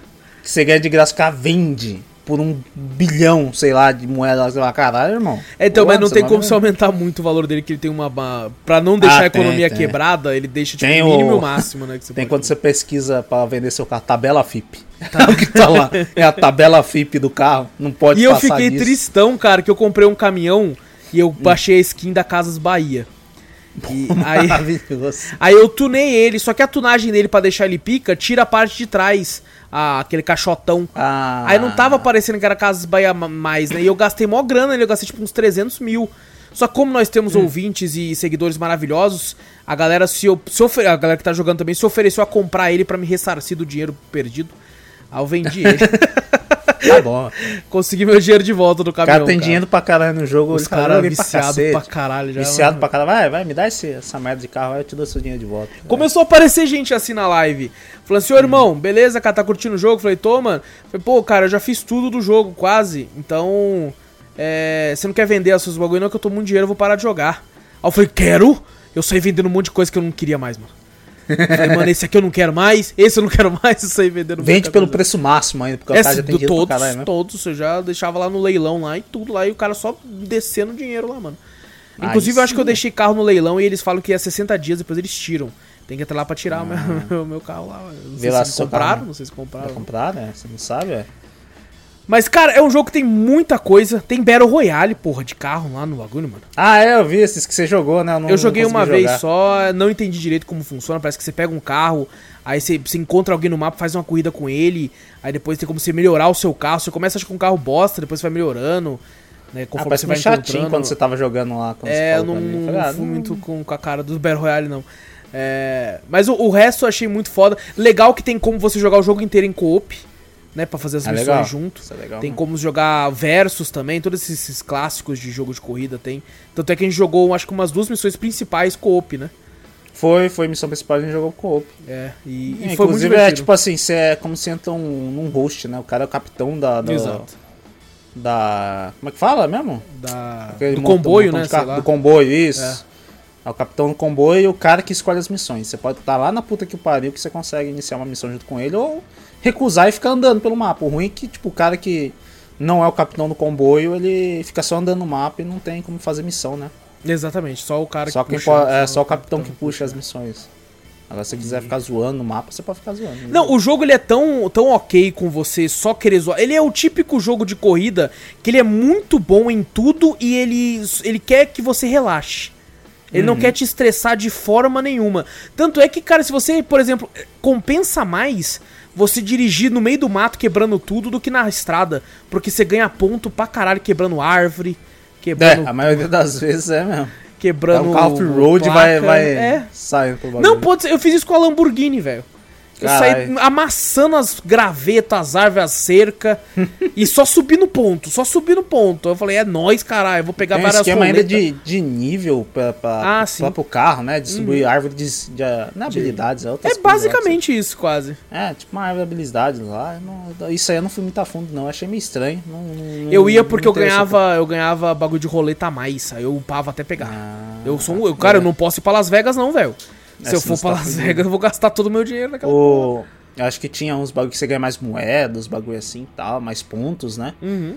Que você ganha de graça, vende. por um bilhão, sei lá, de moedas lá, caralho, irmão. É, então, Pô, mas não tem como ver. você aumentar muito o valor dele, que ele tem uma. uma pra não deixar Ah, a economia tem, tem. quebrada, ele deixa tipo, Tem o mínimo e o- máximo, né? Que você Tem quando você pesquisa pra vender seu carro, tabela FIP. <laughs> É o que tá lá. <laughs> É a tabela FIP do carro. Não pode E eu fiquei tristão, cara, que eu comprei um caminhão e eu baixei a skin da Casas Bahia. E <laughs> aí, Maravilhoso. aí eu tunei ele, só que a tunagem dele pra deixar ele pica tira a parte de trás, a- aquele caixotão. Ah, Aí não tava parecendo que era Casas Bahia ma- mais, né? E eu gastei mó grana eu gastei tipo uns 300 mil. Só que como nós temos Hum. ouvintes e seguidores maravilhosos, a galera se, se a galera que tá jogando também se ofereceu a comprar ele pra me ressarcir do dinheiro perdido. Aí eu vendi ele. <laughs> Tá bom. Consegui meu dinheiro de volta do O caminhão. cara tem dinheiro pra caralho no jogo. Os caras "Joguei pra viciados cacete." pra caralho já. Viciado pra caralho. Vai, vai, me dá esse, essa merda de carro, aí eu te dou seu dinheiro de volta. Começou a aparecer gente assim na live. Falando assim, ô irmão, beleza, cara, tá curtindo o jogo? Falei, tô, mano. Falei, pô, cara, eu já fiz tudo do jogo, quase. Então, é, você não quer vender os seus bagulho não, que eu tô muito dinheiro, eu vou parar de jogar. Aí eu falei, quero? Eu saí vendendo um monte de coisa que eu não queria mais, mano. Falei, mano, esse aqui eu não quero mais, esse eu não quero mais, eu saí vendendo Vende pelo preço máximo ainda, porque o É, cara já tem dinheiro todos, pra caralho, né? todos, eu já deixava lá no leilão lá e tudo lá, e o cara só descendo dinheiro lá, mano. Aí Inclusive, eu acho que eu deixei carro no leilão e eles falam que é 60 dias, depois eles tiram. Tem que entrar lá pra tirar o meu, <laughs> meu, meu carro lá. Eu Não Vê sei lá se compraram, carro- não sei se Pra compraram. comprar, né? Você não sabe, é? Mas, cara, é um jogo que tem muita coisa. Tem Battle Royale, porra, de carro lá no bagulho, mano. Ah, é, eu vi esses que você jogou, né? não- eu joguei uma consegui vez jogar. só, não entendi direito como funciona. Parece que você pega um carro, aí você, você encontra alguém no mapa, faz uma corrida com ele, aí depois tem como você melhorar o seu carro. Você começa acho, com um carro bosta, depois você vai melhorando. Né, Ah, conforme parece meio vai chatinho quando você tava jogando lá. É, eu não, não, Falei, ah, fui muito com, com a cara do Battle Royale, não. É, mas o, o resto eu achei muito foda. Legal que tem como você jogar o jogo inteiro em co-op, né? Pra fazer as É missões legal. junto. Isso é legal. Tem como jogar versus também, todos esses, esses clássicos de jogo de corrida tem. Tanto é que a gente jogou, acho que umas duas missões principais co-op, né? Foi, foi missão principal, a gente jogou co-op. É, e, e É, foi muito Inclusive, é tipo assim, você é como se entra um, num host, né? O cara é o capitão da. da Exato. Da. Como é que fala mesmo? Da, Aquele do montão- comboio, montão né? carro-. Do comboio, isso. É. É o capitão do comboio e o cara que escolhe as missões. Você pode estar lá na puta que pariu que você consegue iniciar uma missão junto com ele ou recusar e ficar andando pelo mapa. O ruim é que, tipo, o cara que não é o capitão do comboio, ele fica só andando no mapa e não tem como fazer missão, né? Exatamente, só o cara Só, que puxa, é só o capitão que puxa as missões. Agora, se você quiser ficar zoando no mapa, você pode ficar zoando. Não, o jogo ele é tão, tão ok com você só querer zoar. Ele é o típico jogo de corrida que ele é muito bom em tudo e ele, ele quer que você relaxe. Ele não quer te estressar de forma nenhuma. Tanto é que, cara, se você, por exemplo, compensa mais você dirigir no meio do mato quebrando tudo do que na estrada. Porque você ganha ponto pra caralho quebrando árvore, quebrando. É, a maioria das <laughs> vezes é mesmo. quebrando. o carro off-road vai, vai É. saindo pro bagulho. Não, pode ser. Eu fiz isso com a Lamborghini, velho. Eu saí amassando as gravetas, as árvores, a cerca <laughs> e só subi no ponto, só subi no ponto. Eu falei, é nóis, caralho, eu vou pegar Tem várias esquema ainda roletas. de, de nível pra, pra, Ah, pra, pro carro, né? Distribuir árvore de, de, não é habilidades, é É coisas lá, basicamente isso, quase. É, tipo uma árvore de habilidades lá. não- isso aí eu não fui muito a fundo, não. Achei meio estranho. Não, não- Eu ia porque eu ganhava, eu ganhava bagulho de roleta a mais, aí eu upava até pegar. Ah, eu sou um, eu, cara, é. eu não posso ir pra Las Vegas não, velho. Se eu for você pra tá Las. Vegas, eu vou gastar todo o meu dinheiro naquela porra. O, eu acho que tinha uns bagulho que você ganha mais moedas, bagulho assim e tal, mais pontos, né? Uhum.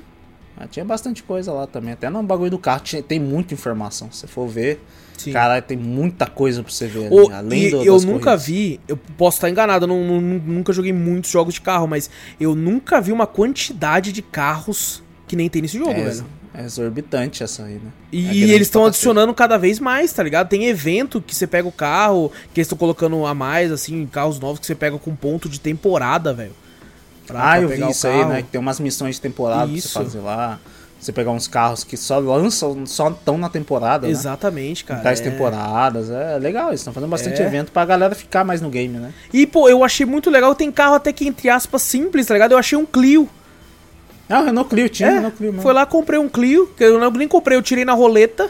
Ah, tinha bastante coisa lá também. Até no bagulho do carro tinha- tem muita informação. Se você for ver, Sim. caralho, tem muita coisa pra você ver. O- além e do, eu nunca corridas. vi, eu posso estar enganado, eu não, não- nunca joguei muitos jogos de carro, mas eu nunca vi uma quantidade de carros que nem tem nesse jogo, É, velho. É exorbitante essa aí, né? E É eles estão pra adicionando cada vez mais, tá ligado? Tem evento que você pega o carro, que eles estão colocando a mais, assim, carros novos que você pega com ponto de temporada, velho. Pra- Ah, pra eu vi isso aí, carro. né? Que tem umas missões de temporada pra Isso. você fazer lá. Você pegar uns carros que só lançam, só estão na temporada, né? Exatamente, cara. Em tais é. temporadas. É legal, eles estão fazendo bastante É. evento pra galera ficar mais no game, né? E, pô, eu achei muito legal. Tem carro até que, entre aspas, simples, tá ligado? Eu achei um Clio. Ah, o Renault Clio, tinha É, Renault Clio mesmo. Foi lá, comprei um Clio, que eu nem comprei, eu tirei na roleta.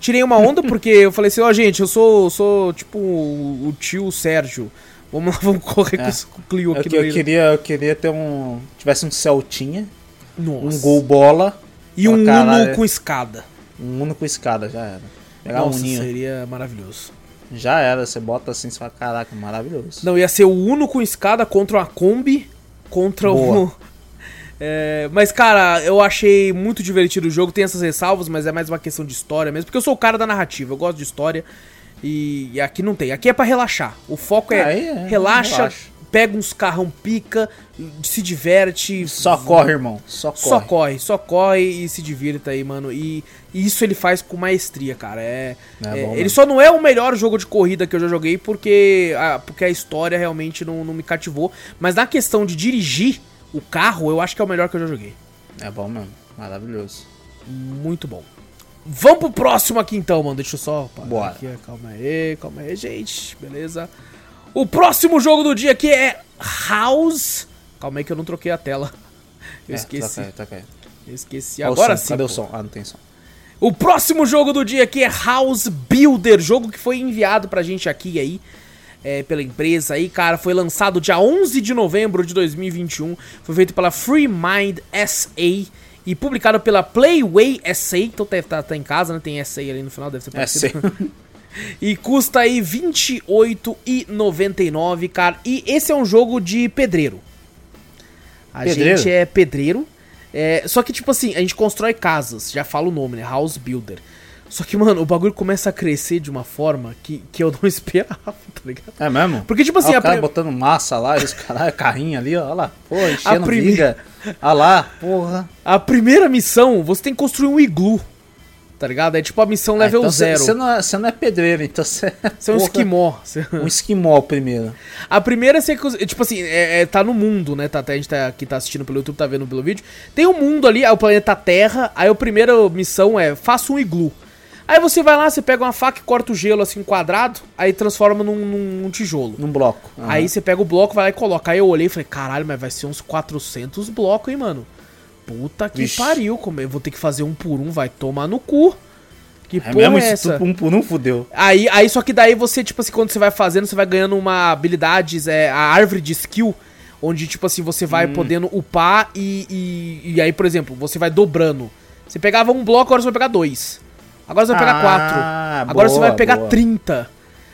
Tirei uma onda, <laughs> porque eu falei assim, ó, gente, eu sou, sou tipo o, o tio Sérgio. Vamos lá, <laughs> vamos correr com É. esse Clio Eu, aqui no eu meio. queria, eu queria ter um. Tivesse um Celtinha, Nossa. um Gol Bola, E um caralho. Uno com escada. um Uno com escada, já era. Pegar Nossa, um Uninho. seria maravilhoso. Já era, você bota assim, você fala, caraca, maravilhoso. Não, ia ser o Uno com escada contra uma Kombi, contra Boa. um... É, mas, cara, eu achei muito divertido o jogo. Tem essas ressalvas, mas é mais uma questão de história mesmo. Porque eu sou o cara da narrativa, eu gosto de história. E, e aqui não tem. Aqui é pra relaxar. O foco é, Aí é, relaxa, relaxa. pega uns carrão pica, se diverte. Só corre, irmão. Só corre. Só corre, só corre e se divirta aí, mano. E, e isso ele faz com maestria, cara. É, É é, bom ele só não é o melhor jogo de corrida que eu já joguei porque a, porque a história realmente não, não me cativou. Mas na questão de dirigir o carro, eu acho que é o melhor que eu já joguei. É bom mesmo. Maravilhoso. Muito bom. Vamos pro próximo aqui então, mano. Deixa eu só. Bora. Aqui. Calma aí, calma aí, gente. Beleza. O próximo jogo do dia aqui é House. Calma aí que eu não troquei a tela. <laughs> Eu É, esqueci. Aí, toca aí. Eu esqueci. Olha Agora sim. Cadê pô. o som? Ah, não tem som. O próximo jogo do dia aqui é House Builder, jogo que foi enviado pra gente aqui aí. É, pela empresa aí, cara, foi lançado dia 11 de novembro de 2021, foi feito pela Free Mind SA e publicado pela Playway SA, então deve tá, tá em casa, né, tem SA ali no final, deve ser parecido. <laughs> E custa aí R$28,99, cara. E esse é um jogo de pedreiro. A Pedreiro? gente é pedreiro. é, só que, tipo assim, a gente constrói casas. Já fala o nome, né? House Builder. Só que, mano, o bagulho começa a crescer de uma forma que, que eu não <laughs> esperava, tá ligado? É mesmo? Porque, tipo assim, Olha a o cara botando massa lá, e os caralho, <laughs> carrinho ali, ó, olha lá. Pô, enchendo prime- viga. Olha lá, porra. a primeira missão, você tem que construir um iglu. Tá ligado? É tipo a missão Ah, level então cê- zero. Você não, é- cê não é pedreiro, então você Você é um esquimó. Você- Um esquimó primeiro. A primeira, você, tipo assim, é, é- tá no mundo, né? Tá, a gente tá, que tá assistindo pelo YouTube, tá vendo pelo vídeo. Tem um mundo ali, é o planeta Terra. Aí a primeira missão é, faça um iglu. Aí você vai lá, você pega uma faca e corta o gelo assim, quadrado, aí transforma num, num- tijolo. Num bloco. Aham. Aí você pega o bloco, vai lá e coloca. Aí eu olhei e falei, caralho, mas vai ser uns 400 blocos, hein, mano? Puta que Vixe. pariu, como eu vou ter que fazer um por um, vai tomar no cu. Que É porra mesmo é isso, essa? tu um por um fudeu. Aí, aí, só que daí você, tipo assim, quando você vai fazendo, você vai ganhando uma habilidades, é, a árvore de skill, onde, tipo assim, você vai Hum. podendo upar e, e, e aí, por exemplo, você vai dobrando. Você pegava um bloco, agora você vai pegar dois. Agora você vai pegar Ah, quatro. Agora você boa, vai pegar boa. 30.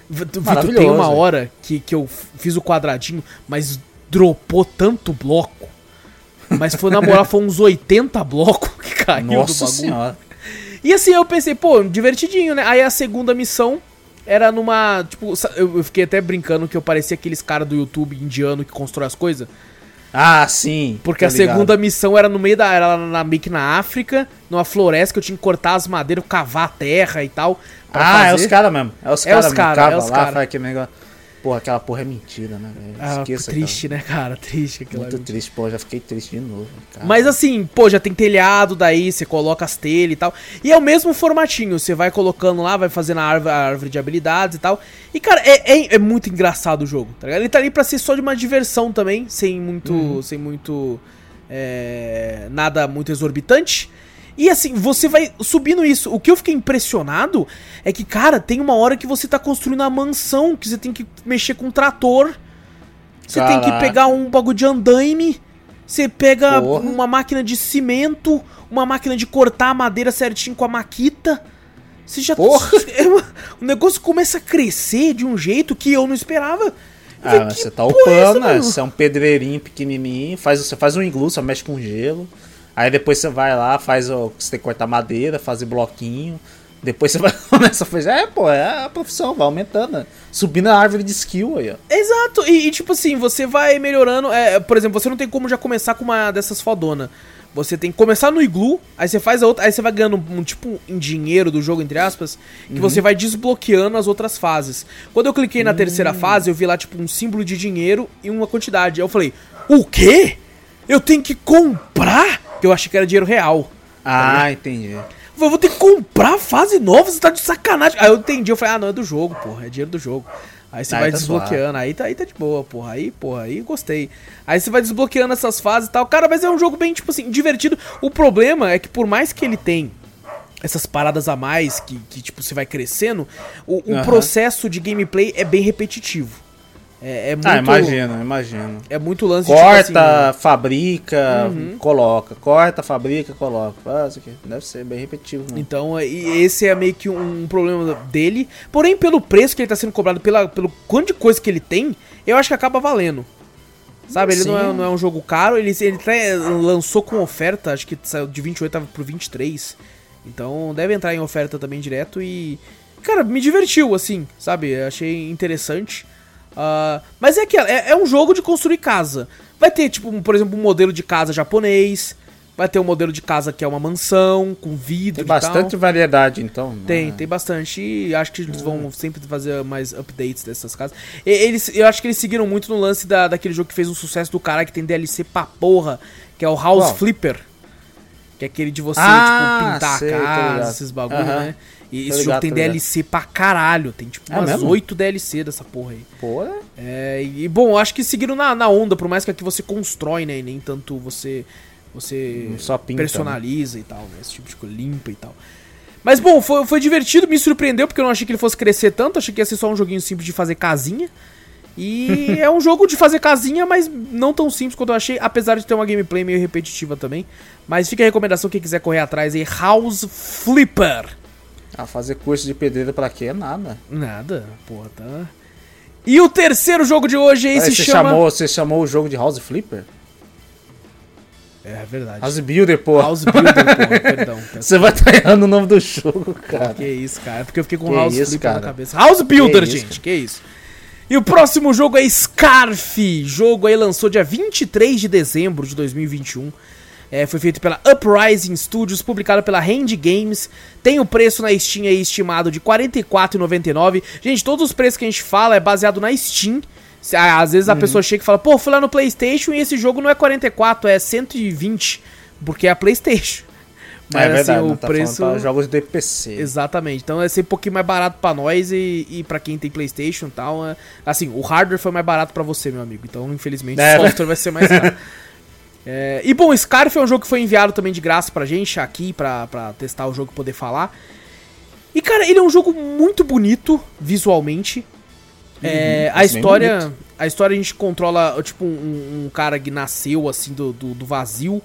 V- Vitor, tem uma hora que, que eu fiz o quadradinho, mas dropou tanto bloco. Mas foi, na moral, foi uns 80 blocos que caiu do Nossa bagulho. senhora. E assim, eu pensei, pô, divertidinho, né? Aí a segunda missão era numa. Tipo, eu fiquei até brincando que eu parecia aqueles caras do YouTube indiano que constrói as coisas. Ah, sim. Porque a ligado. segunda missão era no meio da. Era na, meio que na África, numa floresta que eu tinha que cortar as madeiras, cavar a terra e tal. Ah, é os caras mesmo. É os É caras os mesmo. cara, Cava é os lá, cara. faz aquele negócio. Porra, aquela porra é mentira, né? Ah, Esqueça, triste, né, cara? Triste aquilo Muito ali. triste, pô, já fiquei triste de novo. Cara. Mas assim, pô, já tem telhado daí, você coloca as telhas e tal. E é o mesmo formatinho, você vai colocando lá, vai fazendo a árvore, a árvore de habilidades e tal. E, cara, é, é, é muito engraçado o jogo, tá ligado? Ele tá ali pra ser só de uma diversão também, sem muito. Sem muito. é, nada muito exorbitante. E assim, você vai subindo isso. O que eu fiquei impressionado é que, cara, tem uma hora que você tá construindo uma mansão, que você tem que mexer com um trator. Você tem que Caraca. pegar um bagulho de andaime. Você pega Porra. uma máquina de cimento, uma máquina de cortar a madeira certinho com a maquita. Você já. Porra. <laughs> É o negócio começa a crescer de um jeito que eu não esperava. Ah, falei, mas "Que você tá porra é essa, upando, né? mano?" Você é um pedreirinho pequenininho, faz, você faz um iglu, você mexe com gelo. Aí depois você vai lá, faz o. Você tem que cortar madeira, fazer bloquinho. Depois você <laughs> vai começa a fazer. É, pô, é a profissão, vai aumentando. né? Subindo a árvore de skill aí, ó. Exato, e, e, tipo assim, você vai melhorando. é, por exemplo, você não tem como já começar com uma dessas fodona. Você tem que começar no iglu, aí você faz a outra, aí você vai ganhando um tipo em dinheiro do jogo, entre aspas, que você vai desbloqueando as outras fases. Quando eu cliquei na terceira fase, eu vi lá, tipo, um símbolo de dinheiro e uma quantidade. Aí eu falei, o quê? Eu tenho que comprar? Que eu achei que era dinheiro real. Ah, entendi. Eu vou ter que comprar fase nova, você tá de sacanagem. Aí eu entendi, eu falei, ah, não, é do jogo, porra, é dinheiro do jogo. Aí você Aí vai tá desbloqueando, aí tá, aí tá de boa, porra. Aí, porra, aí gostei. Aí você vai desbloqueando essas fases e tal. Cara, mas é um jogo bem, tipo assim, divertido. O problema é que por mais que ele tem essas paradas a mais, que, que tipo, você vai crescendo, o, o processo de gameplay é bem repetitivo. É, é muito... Ah, imagino, imagino. É muito lance Corta, de, tipo assim... fabrica, Uhum. coloca. Corta, fabrica, coloca. Ah, isso aqui deve ser bem repetitivo. Né? Então, é- esse é meio que um, problema dele. Porém, pelo preço que ele tá sendo cobrado, pela, pelo quanto de coisa que ele tem, eu acho que acaba valendo. Sabe, ele não é, não é um jogo caro, ele, ele lançou com oferta, acho que saiu de 28 tava pro 23. Então deve entrar em oferta também direto e. Cara, me divertiu, assim, sabe? Achei interessante. Ah, mas é aquela, é, é um jogo de construir casa. Vai ter, tipo, um, por exemplo, um modelo de casa japonês. Vai ter um modelo de casa que é uma mansão, com vidro Tem e tal. bastante variedade, então. Tem, né? tem bastante. E acho que eles vão sempre fazer mais updates dessas casas. E- Eles, eu acho que eles seguiram muito no lance da, daquele jogo que fez um sucesso do cara que tem DLC pra porra, que é o House? Flipper. Que é aquele de você, Ah, tipo, pintar sei, a casa, esses bagulho, né? E Tô esse jogo ligado, tem tô ligado. DLC pra caralho. Tem, tipo, É umas mesmo? 8 DLC dessa porra aí. Pô, é. É, e bom, acho que seguiram na, na onda, por mais que aqui você constrói, né? E nem tanto você. Você Só pinta, personaliza e tal, né? Esse tipo de coisa, limpa e tal. Mas bom, foi, foi divertido, me surpreendeu, porque eu não achei que ele fosse crescer tanto, achei que ia ser só um joguinho simples de fazer casinha. E <laughs> é um jogo de fazer casinha, mas não tão simples quanto eu achei, apesar de ter uma gameplay meio repetitiva também. Mas fica a recomendação, quem quiser correr atrás aí, House Flipper. Ah, fazer curso de pedreiro pra quê? Nada. Nada, porra, tá. E o terceiro jogo de hoje aí Aí se você, chama. chamou, você chamou o jogo de House Flipper? É verdade. House Builder, pô. House Builder, porra, <laughs> perdão. Você vai estar errando o nome do jogo, cara. Que isso, cara. Porque eu fiquei com Que House isso, Flipper na cara. cabeça. House Builder, Que isso, gente. Que isso. E o próximo jogo é Scarf. Jogo aí lançou dia 23 de dezembro de 2021. É, foi feito pela Uprising Studios, publicado pela Hand Games. Tem o preço na Steam aí estimado de R$ 44,99. Gente, todos os preços que a gente fala é baseado na Steam. Às vezes a Uhum. pessoa chega e fala, pô, fui lá no PlayStation e esse jogo não é 44, é 120, porque é a PlayStation. Mas é verdade, assim, o tá preço. pra jogos de PC. Exatamente. Então vai ser um pouquinho mais barato pra nós e, e para quem tem PlayStation e tal. é- Assim, o hardware foi mais barato pra você, meu amigo. Então, infelizmente, É, o software vai ser mais caro. <laughs> É, e bom, Scarf é um jogo que foi enviado também de graça pra gente aqui, pra, pra testar o jogo e poder falar. E cara, ele é um jogo muito bonito visualmente. É, a parece bem história. A história a gente controla, tipo, um, um cara que nasceu assim do, do, do vazio.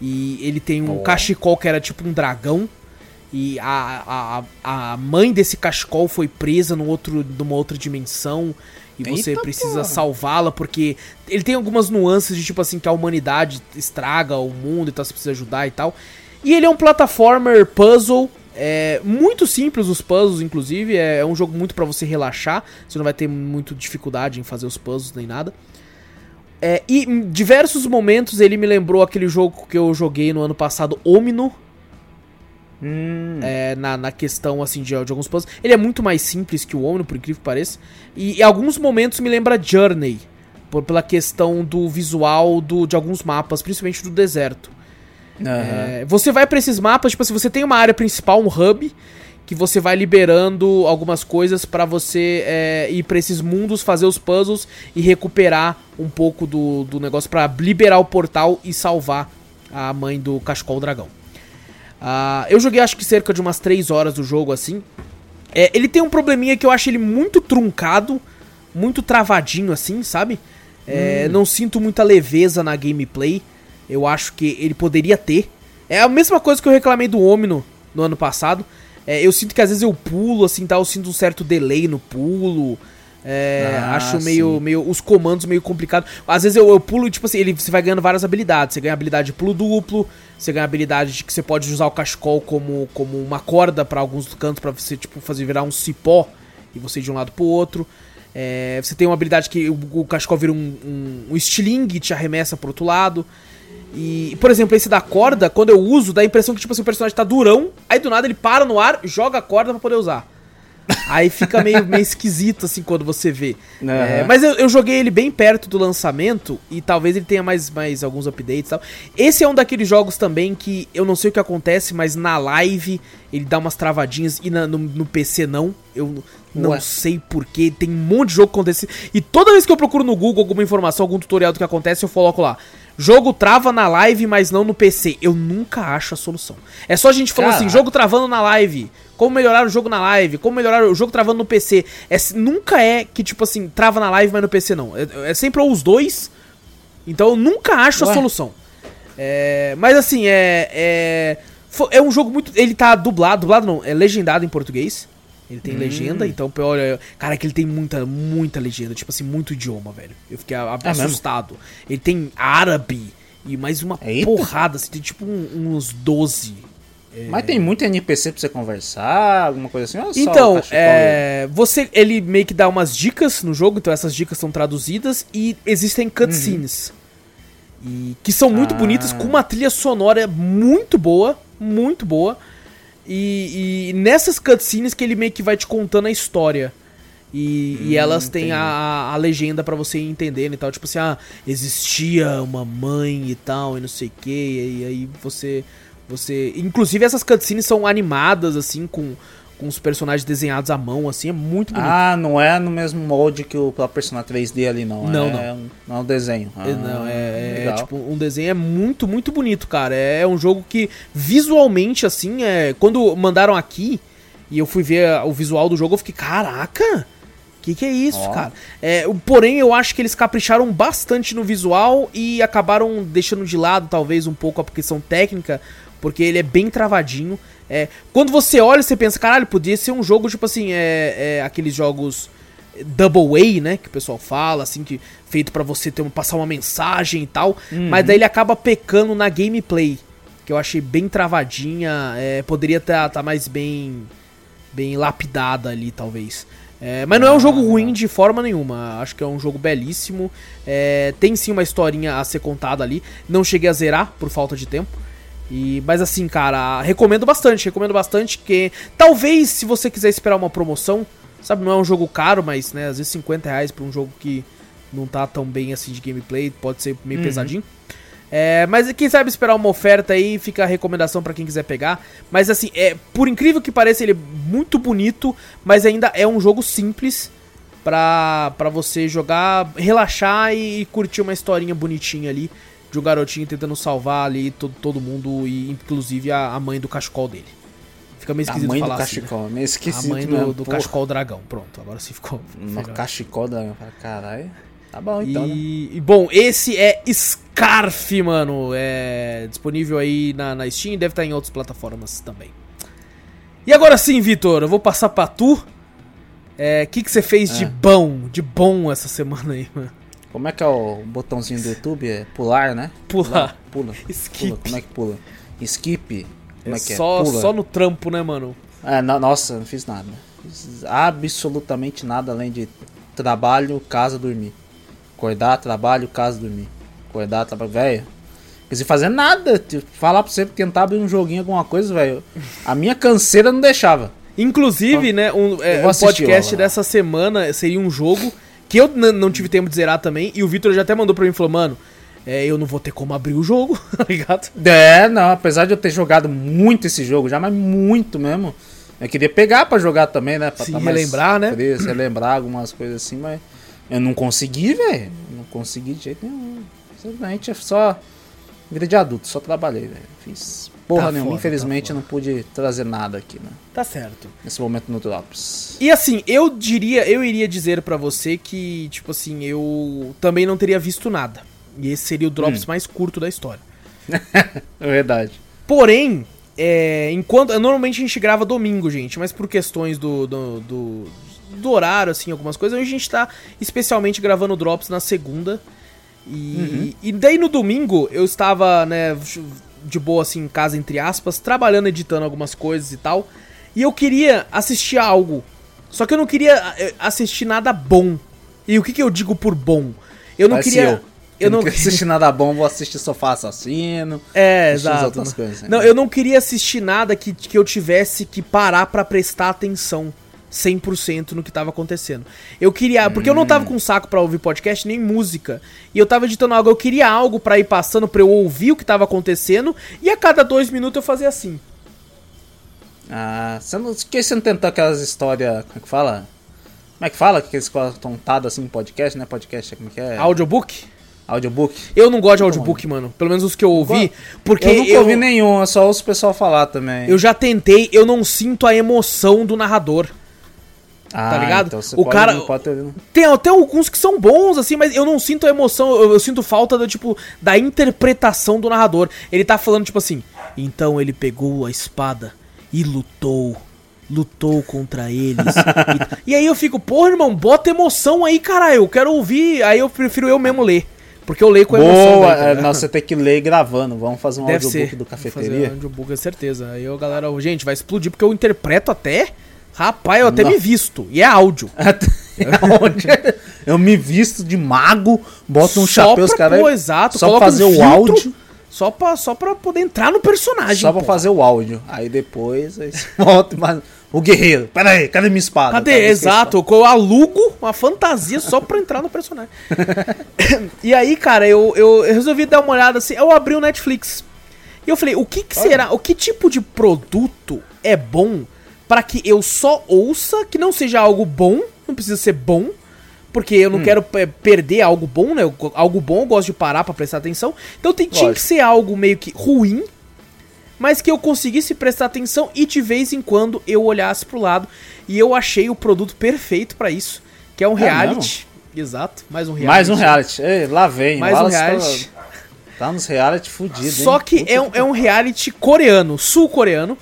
E ele tem um Oh. cachecol que era tipo um dragão. E a, a, a mãe desse cachecol foi presa num outro, numa outra dimensão. E você Eita precisa porra. salvá-la, porque ele tem algumas nuances de tipo assim, que a humanidade estraga o mundo, então você precisa ajudar e tal. E ele é um plataformer puzzle. É muito simples os puzzles, inclusive. É, é um jogo muito pra você relaxar. Você não vai ter muito dificuldade em fazer os puzzles nem nada. É, e em diversos momentos ele me lembrou aquele jogo que eu joguei no ano passado, Omino, Hum, é, na, na questão assim de, de alguns puzzles. Ele é muito mais simples que o Omino, por incrível que pareça. E em alguns momentos me lembra Journey, por, pela questão do visual do, de alguns mapas, principalmente do deserto. aham. É, você vai pra esses mapas, tipo assim, você tem uma área principal, um hub, que você vai liberando algumas coisas pra você é, ir pra esses mundos, fazer os puzzles e recuperar um pouco do, do negócio pra liberar o portal e salvar a mãe do cachecol dragão. Ah, eu joguei acho que cerca de umas 3 horas do jogo assim. É, ele tem um probleminha que eu acho ele muito truncado, muito travadinho assim, sabe? É, Não sinto muita leveza na gameplay. Eu acho que ele poderia ter. É a mesma coisa que eu reclamei do Omino no ano passado. É, eu sinto que às vezes eu pulo, assim, tá? Eu sinto um certo delay no pulo. É, Ah, acho meio, sim. meio. Os comandos meio complicados. Às vezes eu, eu pulo, tipo assim, ele, você vai ganhando várias habilidades. Você ganha habilidade de pulo duplo. Você ganha habilidade de que você pode usar o cachecol como, como uma corda pra alguns cantos pra você, tipo, fazer virar um cipó e você ir de um lado pro outro. É, você tem uma habilidade que o, o cachecol vira um, um, um estilingue e te arremessa pro outro lado. E, por exemplo, esse da corda, quando eu uso, dá a impressão que tipo assim, o personagem tá durão, aí do nada ele para no ar, joga a corda pra poder usar. Aí fica meio, meio esquisito, assim, quando você vê. Aham. É, mas eu, eu joguei ele bem perto do lançamento e talvez ele tenha mais, mais alguns updates e tal. Esse é um daqueles jogos também que eu não sei o que acontece, mas na live ele dá umas travadinhas e na- no, no PC não. Eu não Ué. sei porquê. Tem um monte de jogo que acontece. E toda vez que eu procuro no Google alguma informação, algum tutorial do que acontece, eu coloco lá. Jogo trava na live, mas não no PC. Eu nunca acho a solução. É só a gente falando assim, jogo travando na live. Como melhorar o jogo na live? Como melhorar o jogo travando no PC? É, nunca é que, tipo assim, trava na live, mas no PC não. É, é sempre ou os dois. Então eu nunca acho a Ué. solução. É, mas assim, é, é. É um jogo muito. Ele tá dublado, dublado não, é legendado em português. Ele tem legenda, então, olha, cara, que ele tem muita, muita legenda, tipo assim, muito idioma, velho. Eu fiquei a- É assustado. ele tem árabe e mais uma Eita. porrada, assim, tem tipo um- uns 12. Mas tem muito NPC pra você conversar, alguma coisa assim? Então, cachecol é, você, ele meio que dá umas dicas no jogo, então essas dicas são traduzidas e existem cutscenes. E, que são muito Ah. bonitas, com uma trilha sonora muito boa, muito boa. E, e nessas cutscenes que ele meio que vai te contando a história. E, e Hum, elas têm a, a legenda pra você ir entendendo e tal. Tipo assim, ah, existia uma mãe e tal, e não sei o que. E aí você. Você. Inclusive essas cutscenes são animadas, assim, com, com os personagens desenhados à mão, assim, é muito bonito. Ah, não é no mesmo molde que o próprio personagem 3D ali, não. Não, é, Um, não é um desenho. É, não, é, é, legal. tipo um desenho é muito, muito bonito, cara. É um jogo que visualmente, assim, é. Quando mandaram aqui e eu fui ver o visual do jogo, eu fiquei, caraca! Que que é isso, Ó. cara? É, porém, eu acho que eles capricharam bastante no visual e acabaram deixando de lado, talvez, um pouco a questão técnica, porque ele é bem travadinho. É, quando você olha, você pensa, caralho, podia ser um jogo, tipo assim, é, é aqueles jogos double A, né, que o pessoal fala, assim, que feito pra você ter um, passar uma mensagem e tal, mas daí ele acaba pecando na gameplay, que eu achei bem travadinha, é, poderia estar tá mais bem bem lapidada ali, talvez. É, mas não é um jogo ruim de forma nenhuma. Acho que é um jogo belíssimo. É, tem sim uma historinha a ser contada ali. Não cheguei a zerar por falta de tempo. E, mas assim, cara, recomendo bastante. Recomendo bastante que talvez se você quiser esperar uma promoção, sabe, não é um jogo caro, mas né, às vezes 50 reais pra um jogo que não tá tão bem assim de gameplay, pode ser meio pesadinho. É, mas quem sabe esperar uma oferta aí, fica a recomendação pra quem quiser pegar. Mas assim, é, por incrível que pareça, ele é muito bonito, mas ainda é um jogo simples pra, pra você jogar, relaxar e, curtir uma historinha bonitinha ali. De um garotinho tentando salvar ali todo, todo mundo, e inclusive a, a mãe do cachecol dele. Fica meio A esquisito mãe do falar assim, né? cachecol, meio A esquisito mãe do, mesmo, do cachecol dragão. Pronto, agora sim ficou. <laughs> No cachecol da... Caralho. Tá bom, então, né? E, e, bom, esse é Scarf, mano. É disponível aí na, na Steam e deve estar em outras plataformas também. E agora sim, Vitor, eu vou passar pra tu. O é, que que você fez de É. bom, de bom essa semana aí, mano? Como é que é o botãozinho do YouTube? É pular, né? Pular. Pula. <laughs> Skip. Pula. Como é que pula? Skip. Como é, que é? só, Pula. só no trampo, né, mano? É, no- nossa, não fiz nada. Fiz absolutamente nada além de trabalho, casa, dormir. Acordar, trabalho, casa, dormir. Acordar, trabalho. Velho. Quer fazer nada. Tipo, Falar pra você tentar abrir um joguinho, alguma coisa, velho. A minha canseira não deixava. Inclusive, né, um, é, assistir, podcast ó. dessa semana seria um jogo que eu não tive tempo de zerar também. E o Vitor já até mandou pra mim e falou, mano, é, eu não vou ter como abrir o jogo, <laughs> tá ligado? É, não, apesar de eu ter jogado muito esse jogo já, mas muito mesmo. Eu queria pegar pra jogar também, né? Pra Sim, tá relembrar, né? fresco, relembrar algumas coisas assim, mas eu não consegui, velho. Não consegui de jeito nenhum. Simplesmente é só vida de adulto, só trabalhei, velho. Fiz porra Tá nenhuma. foda, Infelizmente tá eu não pude trazer nada aqui, né? Tá certo. Nesse momento no Drops. E assim, eu diria, eu iria dizer pra você que, tipo assim, eu também não teria visto nada. E esse seria o Drops mais curto da história. <laughs> É verdade. Porém, é, enquanto. Normalmente a gente grava domingo, gente, mas por questões do, do, do, do horário, assim, algumas coisas, hoje a gente tá especialmente gravando Drops na segunda. E, e daí no domingo eu estava, né, de boa, assim, em casa, entre aspas, trabalhando, editando algumas coisas e tal. E eu queria assistir algo. Só que eu não queria eh, assistir nada bom. E o que, que eu digo por bom? Eu não Parece queria. Eu, Eu não queria assistir <laughs> nada bom, vou assistir Sofá Assassino. É, exato. outras coisas, né? Não, eu não queria assistir nada que, que eu tivesse que parar pra prestar atenção 100% no que tava acontecendo. Eu queria, porque eu não tava com saco pra ouvir podcast nem música. E eu tava editando algo, eu queria algo pra ir passando pra eu ouvir o que tava acontecendo e a cada dois minutos eu fazia assim. Ah, você não, que você não tentou aquelas histórias, como é que fala? Como é que fala? Que eles contados assim em podcast, né? Podcast, como é que é? Audiobook? Audiobook. Eu não gosto de audiobook, mano. Pelo menos os que eu ouvi, porque eu nunca eu, ouvi nenhum, eu só ouço o pessoal falar também. eu já tentei, eu não sinto a emoção do narrador. Ah, tá ligado? Então O cara-. Tem até alguns que são bons, assim, mas eu não sinto a emoção, eu, eu sinto falta do, tipo, da interpretação do narrador. Ele tá falando, tipo assim, então ele pegou a espada e lutou lutou contra eles. <laughs> e, e aí eu fico, porra, irmão, bota emoção aí, caralho. Eu quero ouvir. Aí eu prefiro eu mesmo ler. Porque eu leio com emoção. Boa, daí, tá é, não, você tem que ler gravando. Vamos fazer um Deve audiobook ser. do Vou Fazer cafeteria. um audiobook, é certeza. Aí eu, galera, gente, vai explodir porque eu interpreto até. Rapaz, eu até Não. me visto. E é áudio. <laughs> Onde eu me visto de mago, boto um Só chapéu, os pra caras. pôr, exato, Só pra fazer um o áudio. Só pra, só pra poder entrar no personagem. Só pra pô. fazer o áudio. Aí depois, aí <laughs> volta, mas. O guerreiro. Pera aí, cadê minha espada? Cadê? Cadê Exato, eu alugo uma fantasia só pra entrar no personagem. <laughs> e aí, cara, eu, eu eu resolvi dar uma olhada assim. Eu abri o Netflix. E eu falei, o que, que será? O que tipo de produto é bom pra que eu só ouça, que não seja algo bom, não precisa ser bom, porque eu Hum. não quero é, perder algo bom, né? Algo bom eu gosto de parar pra prestar atenção. Então tem, tinha que ser algo meio que ruim, mas que eu conseguisse prestar atenção e de vez em quando eu olhasse pro lado. E eu achei o produto perfeito pra isso, que é um É reality. Exato, mais um reality. Mais um reality. Ei, lá vem. Mais um Wallace tá- reality. Tá, nos reality fudido, Só hein? que é um, é um reality coreano, sul-coreano.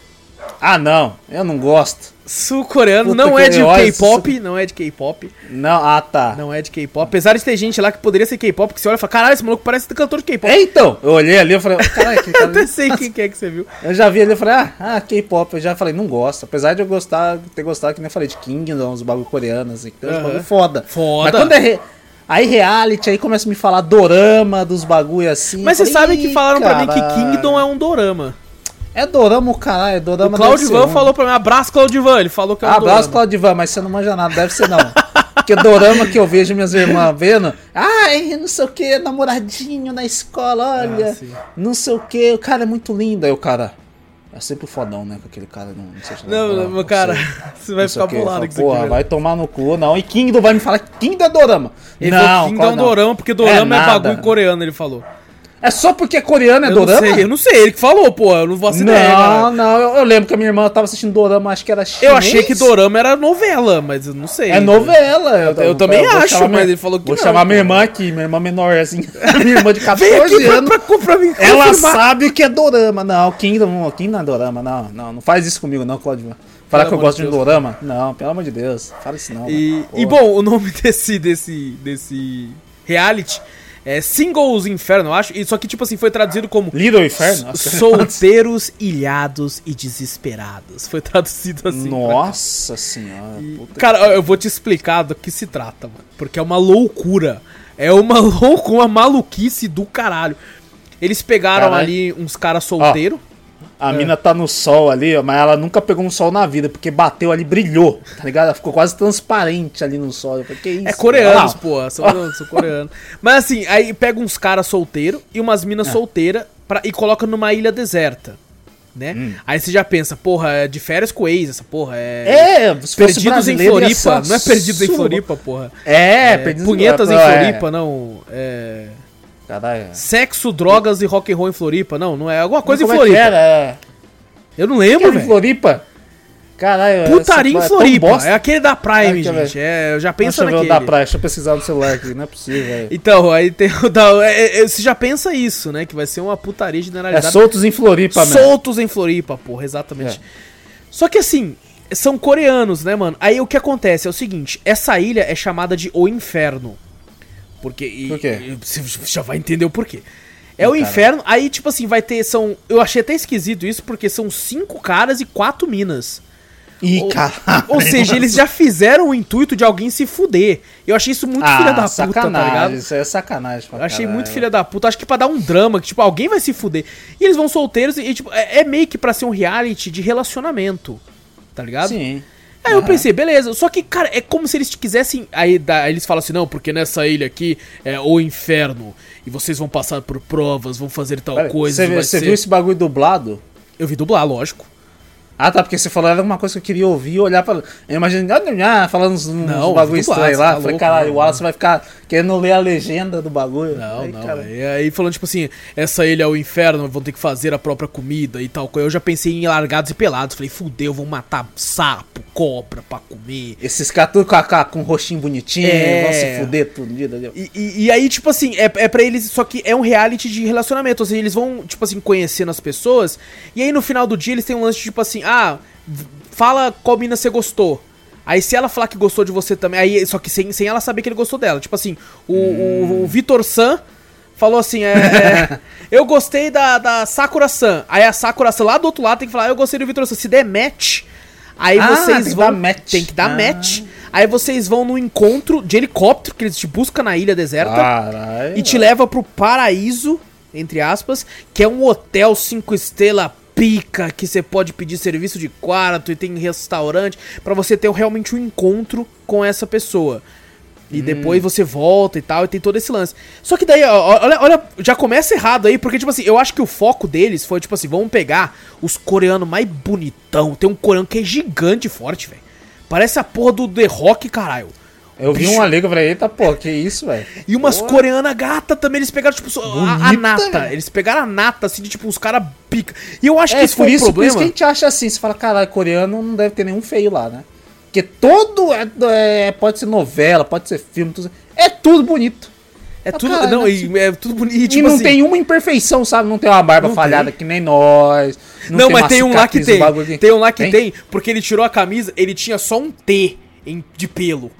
Ah, não. Eu não gosto. Sul-coreano, não é que de olha, K-pop, não é de K-pop, Não, ah, tá. não é de K-pop. Apesar de ter gente lá que poderia ser K-pop, que você olha e fala, caralho, esse maluco parece cantor de K-pop. É, então. Eu olhei ali, eu falei, caralho, que <laughs> Eu cara... até sei quem que é que você viu. Eu já vi ali, eu falei, ah, ah K-pop. Eu já falei, não gosto. Apesar de eu gostar, ter gostado, que nem eu falei, de Kingdom, os bagulho coreanos, assim, que tem uns Aham. bagulho foda. Foda. Mas quando é. re- Aí reality, aí começa a me falar dorama dos bagulho assim. Mas eu você sabe que "Ih, falaram pra mim que caralho." Kingdom é um dorama. É dorama o caralho, é dorama O deve Claudio ser Van um. falou pra mim, abraço Claudio Van, ele falou que é um Abraço. Claudivan, mas você não manja nada, deve ser não. Porque dorama que eu vejo minhas irmãs vendo, ai, não sei o que, namoradinho na escola, olha, Ah, não sei o que, o cara é muito lindo. Aí o cara, é sempre o fodão, né, com aquele cara, não, não sei se Não, não, não cara, sei. <laughs> você vai ficar bolado com isso aqui. Vai tomar no cu, não. E Kingdom vai me falar Kingdom é dorama. Ele falou não, que Kingdom é um dorama, porque dorama é, nada. bagulho coreano, ele falou. É só porque é coreano é eu dorama? não sei, eu não sei, ele que falou, pô, eu não vou Não, ideia, cara. não, eu, eu lembro que a minha irmã tava assistindo dorama, acho que era chinês. Eu achei que dorama era novela, mas eu não sei. É novela. Eu, Eu também acho, mas minha- ele falou que Vou não, chamar minha pô. irmã aqui, minha irmã menor, assim. <laughs> minha irmã de <laughs> Vem 14 aqui pra, anos. pra, pra mim Ela sabe o que é dorama. Não, Kingdom, Kingdom não é dorama, não. Não, não faz isso comigo, não, Claudio. Falar Pelo que eu gosto de de Deus. dorama? Não, pelo amor de Deus. Fala isso não. E, mano. e bom, o nome <laughs> desse, desse, desse reality é Singles Inferno, eu acho. E só que, tipo assim, foi traduzido como Little Inferno? Nossa, Solteiros, Ilhados e Desesperados. Foi traduzido assim. Nossa senhora. E, Cara, eu vou te explicar do que se trata, mano. Porque é uma loucura. É uma <laughs> loucura, uma maluquice do caralho. Eles pegaram Caralho. ali uns caras solteiros. A mina tá no sol ali, ó, mas ela nunca pegou um sol na vida, porque bateu ali, brilhou, tá ligado? Ela ficou quase transparente ali no sol. Eu falei, que isso? É coreanos, Ah, pô. São, são coreanos. Mas assim, aí pega uns caras solteiros e umas É. minas solteiras pra- e coloca numa ilha deserta. Né? Hum. Aí você já pensa, porra, é de férias com ex, essa porra. É. É, Perdidos em Floripa. Não é Perdidos em surra. Floripa, porra. É, É, Perdidos punhetas em é. Floripa, não. É. Caralho. Sexo, drogas e rock and roll em Floripa, não, não é alguma coisa em é Floripa. era? É. Eu não lembro, era em velho. Floripa? Caralho, Putaria em é Floripa. bosta. É aquele da Prime, que gente. É, eu já penso Deixa eu ver o naquele. da praia, deixa eu pesquisar no celular aqui, não é possível, velho. Então, aí tem o da. é, é, você já pensa isso, né? Que vai ser uma putaria É generalizada. soltos em Floripa, mesmo. Soltos em Floripa, porra, exatamente. É. Só que assim, são coreanos, né, mano? Aí o que acontece é o seguinte: essa ilha é chamada de O Inferno. Porque. e- Por quê? Você já vai entender o porquê. É o inferno, aí, tipo assim, vai ter. São. Eu achei até esquisito isso, porque são cinco caras e quatro minas. Ih, Ou- caralho. Ou seja, eles já fizeram o intuito de alguém se fuder. Eu achei isso muito ah, filha da puta, tá ligado? Isso é sacanagem. pra Eu achei caralho. muito filha da puta. Acho que pra dar um drama, que tipo, alguém vai se fuder. E eles vão solteiros e, e, tipo, é, é meio que pra ser um reality de relacionamento. Tá ligado? Sim. Aí eu pensei, beleza. Só que, cara, é como se eles quisessem. Aí, da- aí eles falam assim: não, porque nessa ilha aqui é o inferno. E vocês vão passar por provas, vão fazer tal Pera, coisa. Você, você ser- viu esse bagulho dublado? Eu vi dublar, lógico. Ah, tá, porque você falou era uma coisa que eu queria ouvir olhar pra. Eu imaginei, ah, falando uns, uns Não, bagulho dublado, estranho lá. tá Falei, caralho, o Wallace vai ficar querendo ler a legenda do bagulho. Não, Aí, não. cara, E aí falando, tipo assim, essa ilha é o inferno, vão ter que fazer a própria comida e tal. Eu já pensei em largados e pelados. Falei, fudeu, vão matar sapo, cobra pra comer. Esses caras tudo com, a- com um rostinho bonitinho, É. vão se fuder tudo? E, e- e aí, tipo assim, é, é pra eles. Só que é um reality de relacionamento. Ou seja, eles vão, tipo assim, conhecendo as pessoas. E aí no final do dia eles têm um lance, tipo assim, ah. fala qual mina você gostou. Aí se ela falar que gostou de você também, aí só que sem, sem ela saber que ele gostou dela. Tipo assim, o, o, o Vitor San falou assim, é, é, <laughs> eu gostei da, da Sakura San. Aí a Sakura San lá do outro lado tem que falar, eu gostei do Vitor San. Se der match, aí Ah, vocês tem que vão dar match. tem que dar Ah. match. Aí vocês vão no encontro de helicóptero que eles te buscam na ilha deserta Caralho. e te leva pro paraíso, entre aspas, que é um hotel cinco estrelas pica, que você pode pedir serviço de quarto e tem restaurante, pra você ter realmente um encontro com essa pessoa. E depois você volta e tal, e tem todo esse lance. Só que daí, olha, olha, já começa errado aí, porque, tipo assim, eu acho que o foco deles foi, tipo assim, vamos pegar os coreanos mais bonitão. Tem um coreano que é gigante e forte, velho. Parece a porra do The Rock, caralho. Eu vi Bicho. uma liga, eu falei, eita, pô, que isso, velho? E umas Porra. coreanas gata também, eles pegaram, tipo, a, a nata. Eles pegaram a nata, assim, de tipo, os caras pica. E eu acho que É, isso por foi um isso, por problema. isso que a gente acha assim, você fala, caralho, coreano não deve ter nenhum feio lá, né? Porque todo é, é- pode ser novela, pode ser filme, tudo, é tudo bonito. É tudo. Cara, não, não é tudo bonito. E, tipo não assim, tem uma imperfeição, sabe? Não tem uma barba Não falhada tem. que nem nós. Não, mas uma tem um lá que tem. bagulho que- Tem um lá que tem? porque ele tirou a camisa, ele tinha só um T em- de pelo.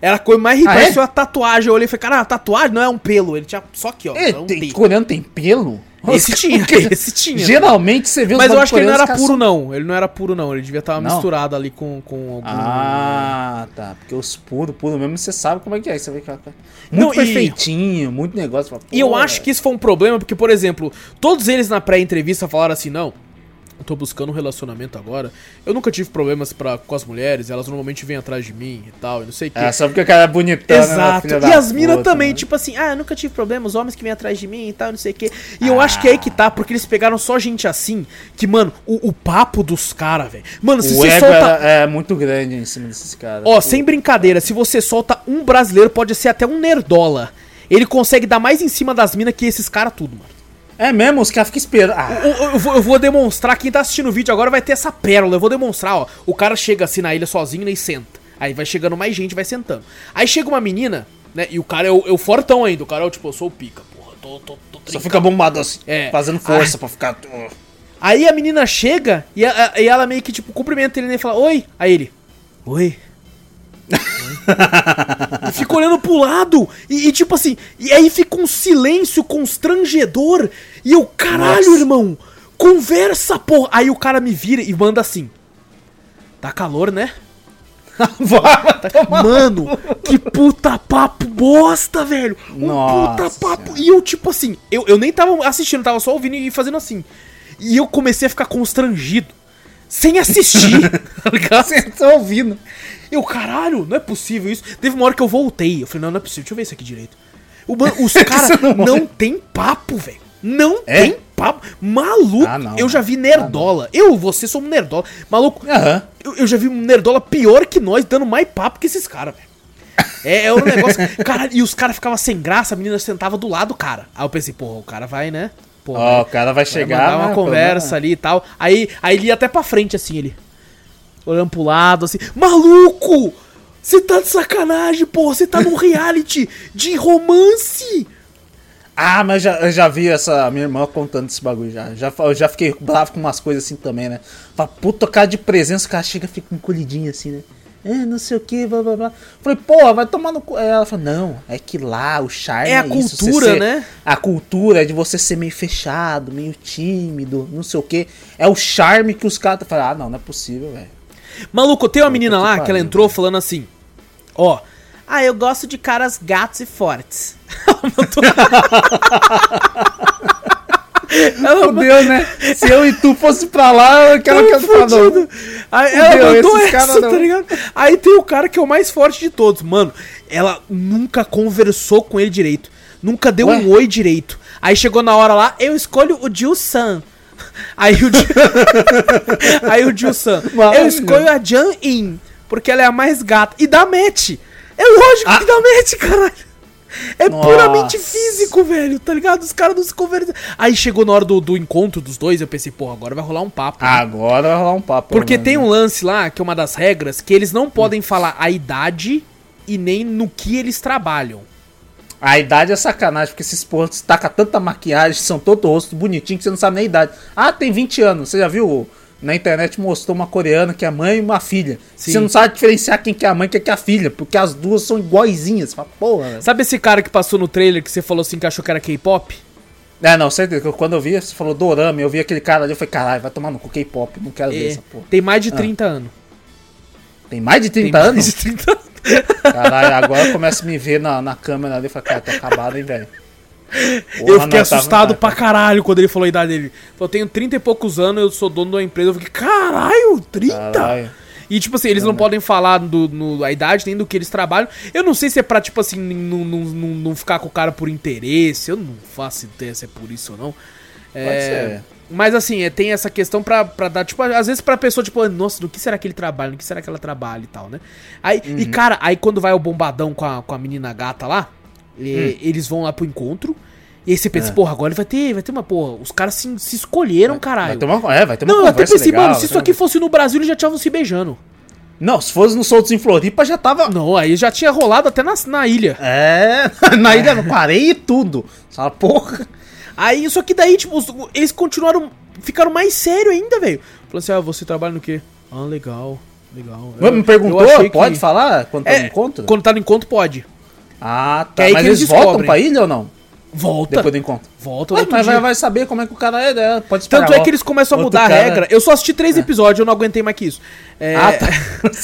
Era a coisa mais ridícula, Ah, é? uma tatuagem. Eu olhei e falei, cara, a tatuagem não é um pelo. Ele tinha só aqui, ó. É, era um tem, coreano tem pelo? Esse tinha, <laughs> esse tinha. Geralmente você vê os Mas eu acho que ele não era puro, não. Ele não era puro, não. Ele devia estar Não? misturado ali com, com algum. Ah, tá. Porque os puros, puros mesmo, você sabe como é que é. Você vê que é muito Não, e- perfeitinho, muito negócio. Fala, E eu acho que isso foi um problema, porque, por exemplo, todos eles na pré-entrevista falaram assim, não. Eu tô buscando um relacionamento agora. Eu nunca tive problemas pra, com as mulheres, elas normalmente vêm atrás de mim e tal, e não sei o quê. É, só porque o cara é bonitão, né, Exato. filha E as minas também, né? tipo assim, ah, eu nunca tive problema, os homens que vêm atrás de mim e tal, não sei o quê. E eu acho que é aí que tá, porque eles pegaram só gente assim, que, mano, o, o papo dos caras, velho. Mano, se O você solta. era- é muito grande em cima desses caras. Ó, sem brincadeira, se você solta um brasileiro, pode ser até um nerdola. Ele consegue dar mais em cima das minas que esses caras tudo, mano. É mesmo, os caras ficam esperando. Ah, Eu, eu- eu vou, eu vou demonstrar, quem tá assistindo o vídeo agora vai ter essa pérola. Eu vou demonstrar, ó. O cara chega assim na ilha sozinho né, e senta. Aí vai chegando mais gente, vai sentando. Aí chega uma menina, né? E o cara é o, é o fortão ainda. O cara é o tipo, eu sou o pica, porra. Tô, tô, tô só fica bombado assim, É. fazendo força pra ficar. uh. Aí a menina chega e, a- e ela meio que, tipo, cumprimenta ele né, e fala, oi. Aí ele, oi. <laughs> E fica olhando pro lado. E, e, tipo assim, e aí fica um silêncio constrangedor. E eu, caralho, Nossa. irmão, conversa, porra. Aí o cara me vira e manda assim. Tá calor, né? <laughs> <laughs> Mano, que puta papo bosta, velho. Um Nossa puta papo. E eu, tipo assim, eu, eu nem tava assistindo, tava só ouvindo e fazendo assim. E eu comecei a ficar constrangido. Sem assistir, <laughs> tá? Você tá ouvindo. Eu, caralho, não é possível isso. Teve uma hora que eu voltei. Eu falei, não, não é possível, deixa eu ver isso aqui direito. O, os <laughs> caras não não, olha. tem papo, velho. Não É? tem papo. Maluco. Ah, não. eu já vi nerdola. eu, você, sou um nerdola. Maluco, eu, eu já vi um nerdola pior que nós, dando mais papo que esses caras, velho. É, é um negócio. <laughs> Caralho, e os caras ficavam sem graça, a menina sentava do lado do cara. Aí eu pensei, porra, o cara vai, né? Porra, Ó, o cara vai vai chegar. mandar uma né, conversa pô, ali e tal. Aí, aí ele ia até pra frente, assim, ele. Olhando pro lado, assim. Maluco! Você tá de sacanagem, porra! Você tá num <laughs> reality de romance! Ah, mas já, eu já vi essa minha irmã contando esse bagulho já. já. Eu já fiquei bravo com umas coisas assim também, né? Fala, puta, cara de presença, o cara chega e fica encolhidinho assim, né? É, não sei o que, blá blá blá. Falei, porra, vai tomar no cu. Ela falou, não, é que lá o charme É a isso, você cultura, ser- né? A cultura é de você ser meio fechado, meio tímido, não sei o que. É o charme que os caras. Falam, ah, não, não é possível, velho. Maluco, tem uma menina que lá que ela pariu. entrou falando assim: Ó. Ah, eu gosto de caras gatos e fortes. <laughs> <laughs> ela Fudeu, né? Se eu e tu fosse pra lá, eu quero que eu falo. Aí ela esses essa, cara tá ligado? Aí tem o cara que é o mais forte de todos. Mano, ela nunca conversou com ele direito. Nunca deu Ué? um oi direito. Aí chegou na hora lá, eu escolho o Jill-san. Aí o Jill... <laughs> Aí o Jill-san, eu Maravilhoso. escolho a Jan-in, porque ela é a mais gata. E dá match. É lógico que dá match, caralho. É Nossa. puramente físico, velho, tá ligado? Os caras não se conversam. Aí chegou na hora do, do encontro dos dois, eu pensei, pô, agora vai rolar um papo. né? Agora vai rolar um papo. Porque mano. tem um lance lá, que é uma das regras, que eles não podem falar a idade e nem no que eles trabalham. A idade é sacanagem, porque esses pontos tacam tanta maquiagem, são todo rosto bonitinho que você não sabe nem a idade. Ah, tem 20 anos. Você já viu na internet mostrou uma coreana que é a mãe e uma filha. Sim. Você não sabe diferenciar quem que é a mãe e quem que é a filha, porque as duas são iguaizinhas. Você fala, porra. Sabe esse cara que passou no trailer que você falou assim que achou que era K-pop? É, não, certeza. eu- Quando eu vi, você falou dorama, eu vi aquele cara ali, eu falei, caralho, vai tomar no cu K-pop, não quero ver É, essa porra. tem mais de 30 anos. Tem mais de 30 Tem anos? mais de 30 anos. Caralho, agora eu começo a me ver na, na câmera ali e falo, cara, tô acabado, hein, velho. Eu Porra, fiquei não, assustado pra caralho quando ele falou a idade dele. Eu tenho 30 e poucos anos, eu sou dono de uma empresa. Eu fiquei, caralho, 30? Caralho. E, tipo assim, eles não podem falar do, no, a idade nem do que eles trabalham. Eu não sei se é pra, tipo assim, não, não, não, não ficar com o cara por interesse. Eu não faço ideia se é por isso ou não. É, ser. Mas, assim, é, tem essa questão pra, pra dar, tipo, às vezes pra pessoa, tipo, nossa, no que será que ele trabalha? No que será que ela trabalha e tal, né? Aí, E, Uhum. cara, aí quando vai o bombadão com a, com a menina gata lá, Hum. e- eles vão lá pro encontro. E aí você É. pensa, porra, agora vai ter, vai ter uma, porra, os caras se, se escolheram, caralho. Vai ter uma, é, vai ter uma Não, eu até pensei, legal, mano, se vai isso ter uma- aqui fosse no Brasil, eles já estavam se beijando. Não, se fosse no Soltos em Floripa, já tava... Não, aí já tinha rolado até na, na ilha. É, <laughs> na ilha, com areia e tudo. Fala, porra... Aí, só que daí, tipo, eles continuaram, ficaram mais sério ainda, velho. Falou assim, ah, você trabalha no quê? Ah, legal, legal. Eu- me perguntou, pode que- falar quando tá É, no encontro? Quando tá no encontro, pode. Ah, tá. aí Mas que eles eles voltam pra ilha ou não? Volta. Depois do encontro. Volta Ué, mas vai, vai saber como é que o cara é, né? Pode esperar. Tanto é que eles começam a mudar a regra. Eu só assisti três episódios, eu não aguentei mais que isso. É, Ah, tá.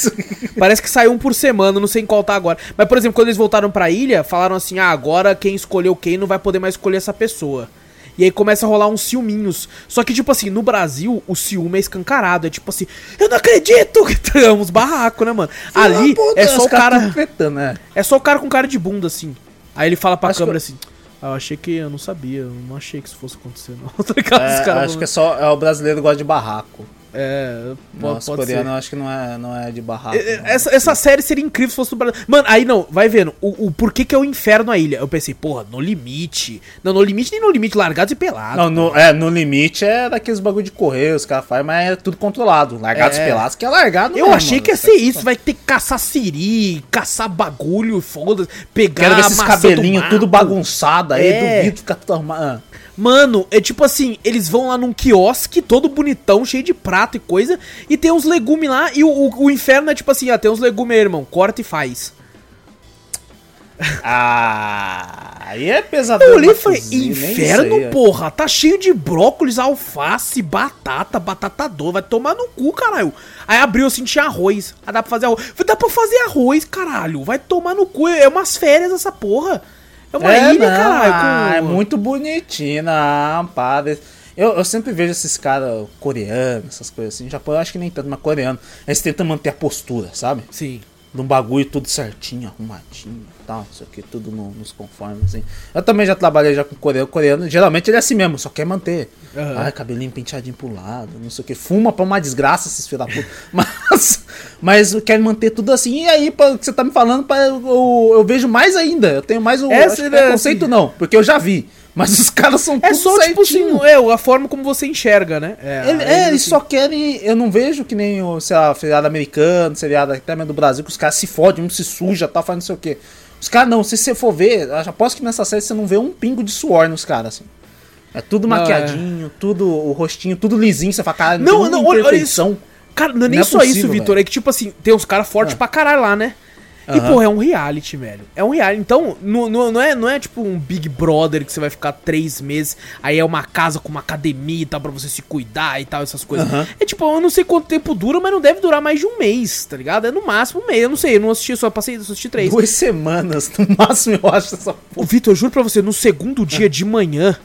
<laughs> Parece que saiu um por semana, não sei em qual tá agora. Mas, por exemplo, quando eles voltaram pra ilha, falaram assim: ah, agora quem escolheu quem não vai poder mais escolher essa pessoa. E aí começa a rolar uns ciúminhos. Só que, tipo assim, no Brasil, o ciúme é escancarado. É tipo assim, eu não acredito que <laughs> tem uns barracos, né, mano? Ali Puta, é só o cara. né? É só o cara com cara de bunda, assim. Aí ele fala pra Acho câmera que- assim. Ah, eu achei que eu não sabia, eu não achei que isso fosse acontecer, não. <laughs> Tá É, acho que é só é o brasileiro gosta de barraco. É, Nossa, pode coreano ser. eu acho que não é, não é de barraco. É, é. Essa, essa série seria incrível se fosse Brasil. Mano, aí não, vai vendo. O, o porquê que é o inferno a ilha? Eu pensei, porra, no limite. Não, no limite nem no limite, largados e pelados. Não, no, é, no limite é daqueles bagulho de correr, os caras fazem, mas é tudo controlado. Largados É. pelados, que é largado Eu mesmo, achei mano. que ia ser isso. Vai ter que caçar siri, caçar bagulho, foda-se, pegar Quero ver esses do cabelinhos tudo bagunçado aí, É. duvido ficar tudo arrumado. Mano, é tipo assim, eles vão lá num quiosque todo bonitão, cheio de prato e coisa, e tem uns legumes lá, e o, o, o inferno é tipo assim, ah, tem uns legumes aí, irmão, corta e faz. Ah, aí é pesadelo. Eu olhei e falei, inferno, sei, é. porra, tá cheio de brócolis, alface, batata, batata doce, vai tomar no cu, caralho. Aí abriu assim, tinha arroz, aí dá pra fazer arroz. Dá pra fazer arroz, caralho, vai tomar no cu, é umas férias essa porra. É uma É, ilha, não, caralho. ah, com- é muito bonitinho, não, para. Eu, eu sempre vejo esses caras coreanos, essas coisas assim. Japão eu acho que nem tanto, mas coreano. Eles tentam manter a postura, sabe? Sim. De um bagulho tudo certinho, arrumadinho e tal, isso aqui, tudo no- nos conformes, assim. Eu também já trabalhei já com coreano. Coreano, geralmente ele é assim mesmo, só quer manter. Aham. Ai, cabelinho penteadinho pro lado, não sei o que. Fuma pra uma desgraça, esses filhos da puta. <laughs> Mas, mas eu quero manter tudo assim. E aí, pelo que você tá me falando, pá, eu, eu, eu vejo mais ainda. Eu tenho mais o É, acho que você- preconceito, não, porque eu já vi. Mas os caras são É só, tipo assim, certinho. é, a forma como você enxerga, né? Ele- aí, é, eles assim, só querem. Eu não vejo que nem o, sei lá, feriado americano, seriado até mesmo do Brasil, que os caras se fodem, um se suja, tal, faz não sei o quê. Os caras não, se você for ver, aposto que nessa série você não vê um pingo de suor nos caras, assim. É tudo Não, é. maquiadinho, tudo, o rostinho, tudo lisinho, você fala, cara, Não, não, uma olha, olha isso. Cara, não é nem Não é só possível, isso, Vitor. É que, tipo assim, tem uns caras fortes Ah. pra caralho lá, né? E, Aham. pô, é um reality, velho. É um reality. Então, não, não, não é, não é tipo um Big Brother que você vai ficar três meses, aí é uma casa com uma academia e tal, pra você se cuidar e tal, essas coisas. Aham. É tipo, eu não sei quanto tempo dura, mas não deve durar mais de um mês, tá ligado? É no máximo um mês. Eu não sei, eu não assisti, só passei, só assisti três. Duas semanas, no <laughs> máximo, eu acho essa Ô, Vitor, eu juro pra você, no segundo dia de manhã,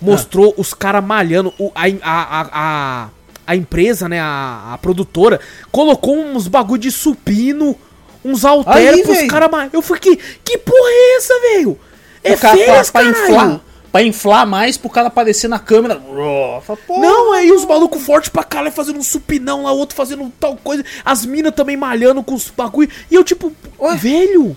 mostrou os caras malhando. O, a, a, a, a, a empresa, né, a, a produtora, colocou uns bagulho de supino, uns halteres pros caras. Eu fiquei, que porra é essa, velho? É férias, pra, pra inflar, pra inflar mais pro cara aparecer na câmera. Não, aí os malucos fortes pra caralho fazendo um supinão lá, outro fazendo tal coisa. As minas também malhando com os bagulho. E eu, tipo, Ué? velho,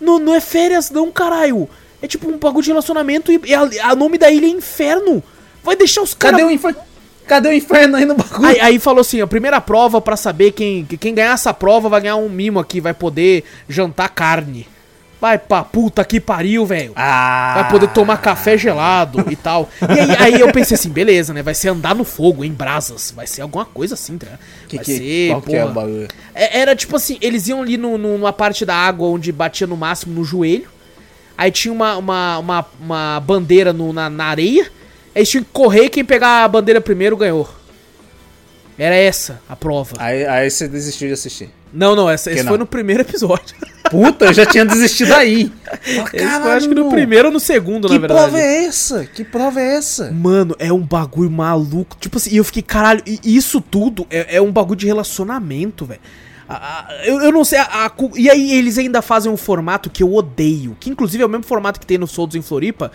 não, não é férias, não, caralho. É tipo um bagulho de relacionamento e, e a, a nome da ilha é inferno. Vai deixar os caras. cadê o inferno? Cadê o inferno aí no bagulho? Aí, aí falou assim: a primeira prova pra saber quem, que quem ganhar essa prova vai ganhar um mimo aqui, vai poder jantar carne. Vai pra puta que pariu, velho. Ah. Vai poder tomar café gelado e tal. E aí, aí eu pensei assim, beleza, né? Vai ser andar no fogo, em brasas. Vai ser alguma coisa assim, tá? Que, Vai que, ser, qual que é o porra. bagulho? É- Era tipo assim, eles iam ali no, no- numa parte da água onde batia no máximo no joelho. Aí tinha uma, uma, uma, uma bandeira no- na, na areia. Eles tinham que correr, quem pegar a bandeira primeiro ganhou. Era essa a prova. Aí, aí você desistiu de assistir. Não, não, essa, esse Que não? foi no primeiro episódio. <laughs> Puta, eu já tinha desistido aí. <laughs> Esse foi acho que no primeiro ou no segundo, Que na verdade. prova é essa? Que prova é essa? Mano, é um bagulho maluco. Tipo assim, e eu fiquei, caralho, e isso tudo é, é um bagulho de relacionamento, velho. Eu, eu não sei, a, a e aí eles ainda fazem um formato que eu odeio, que inclusive é o mesmo formato que tem no Soldos em Floripa,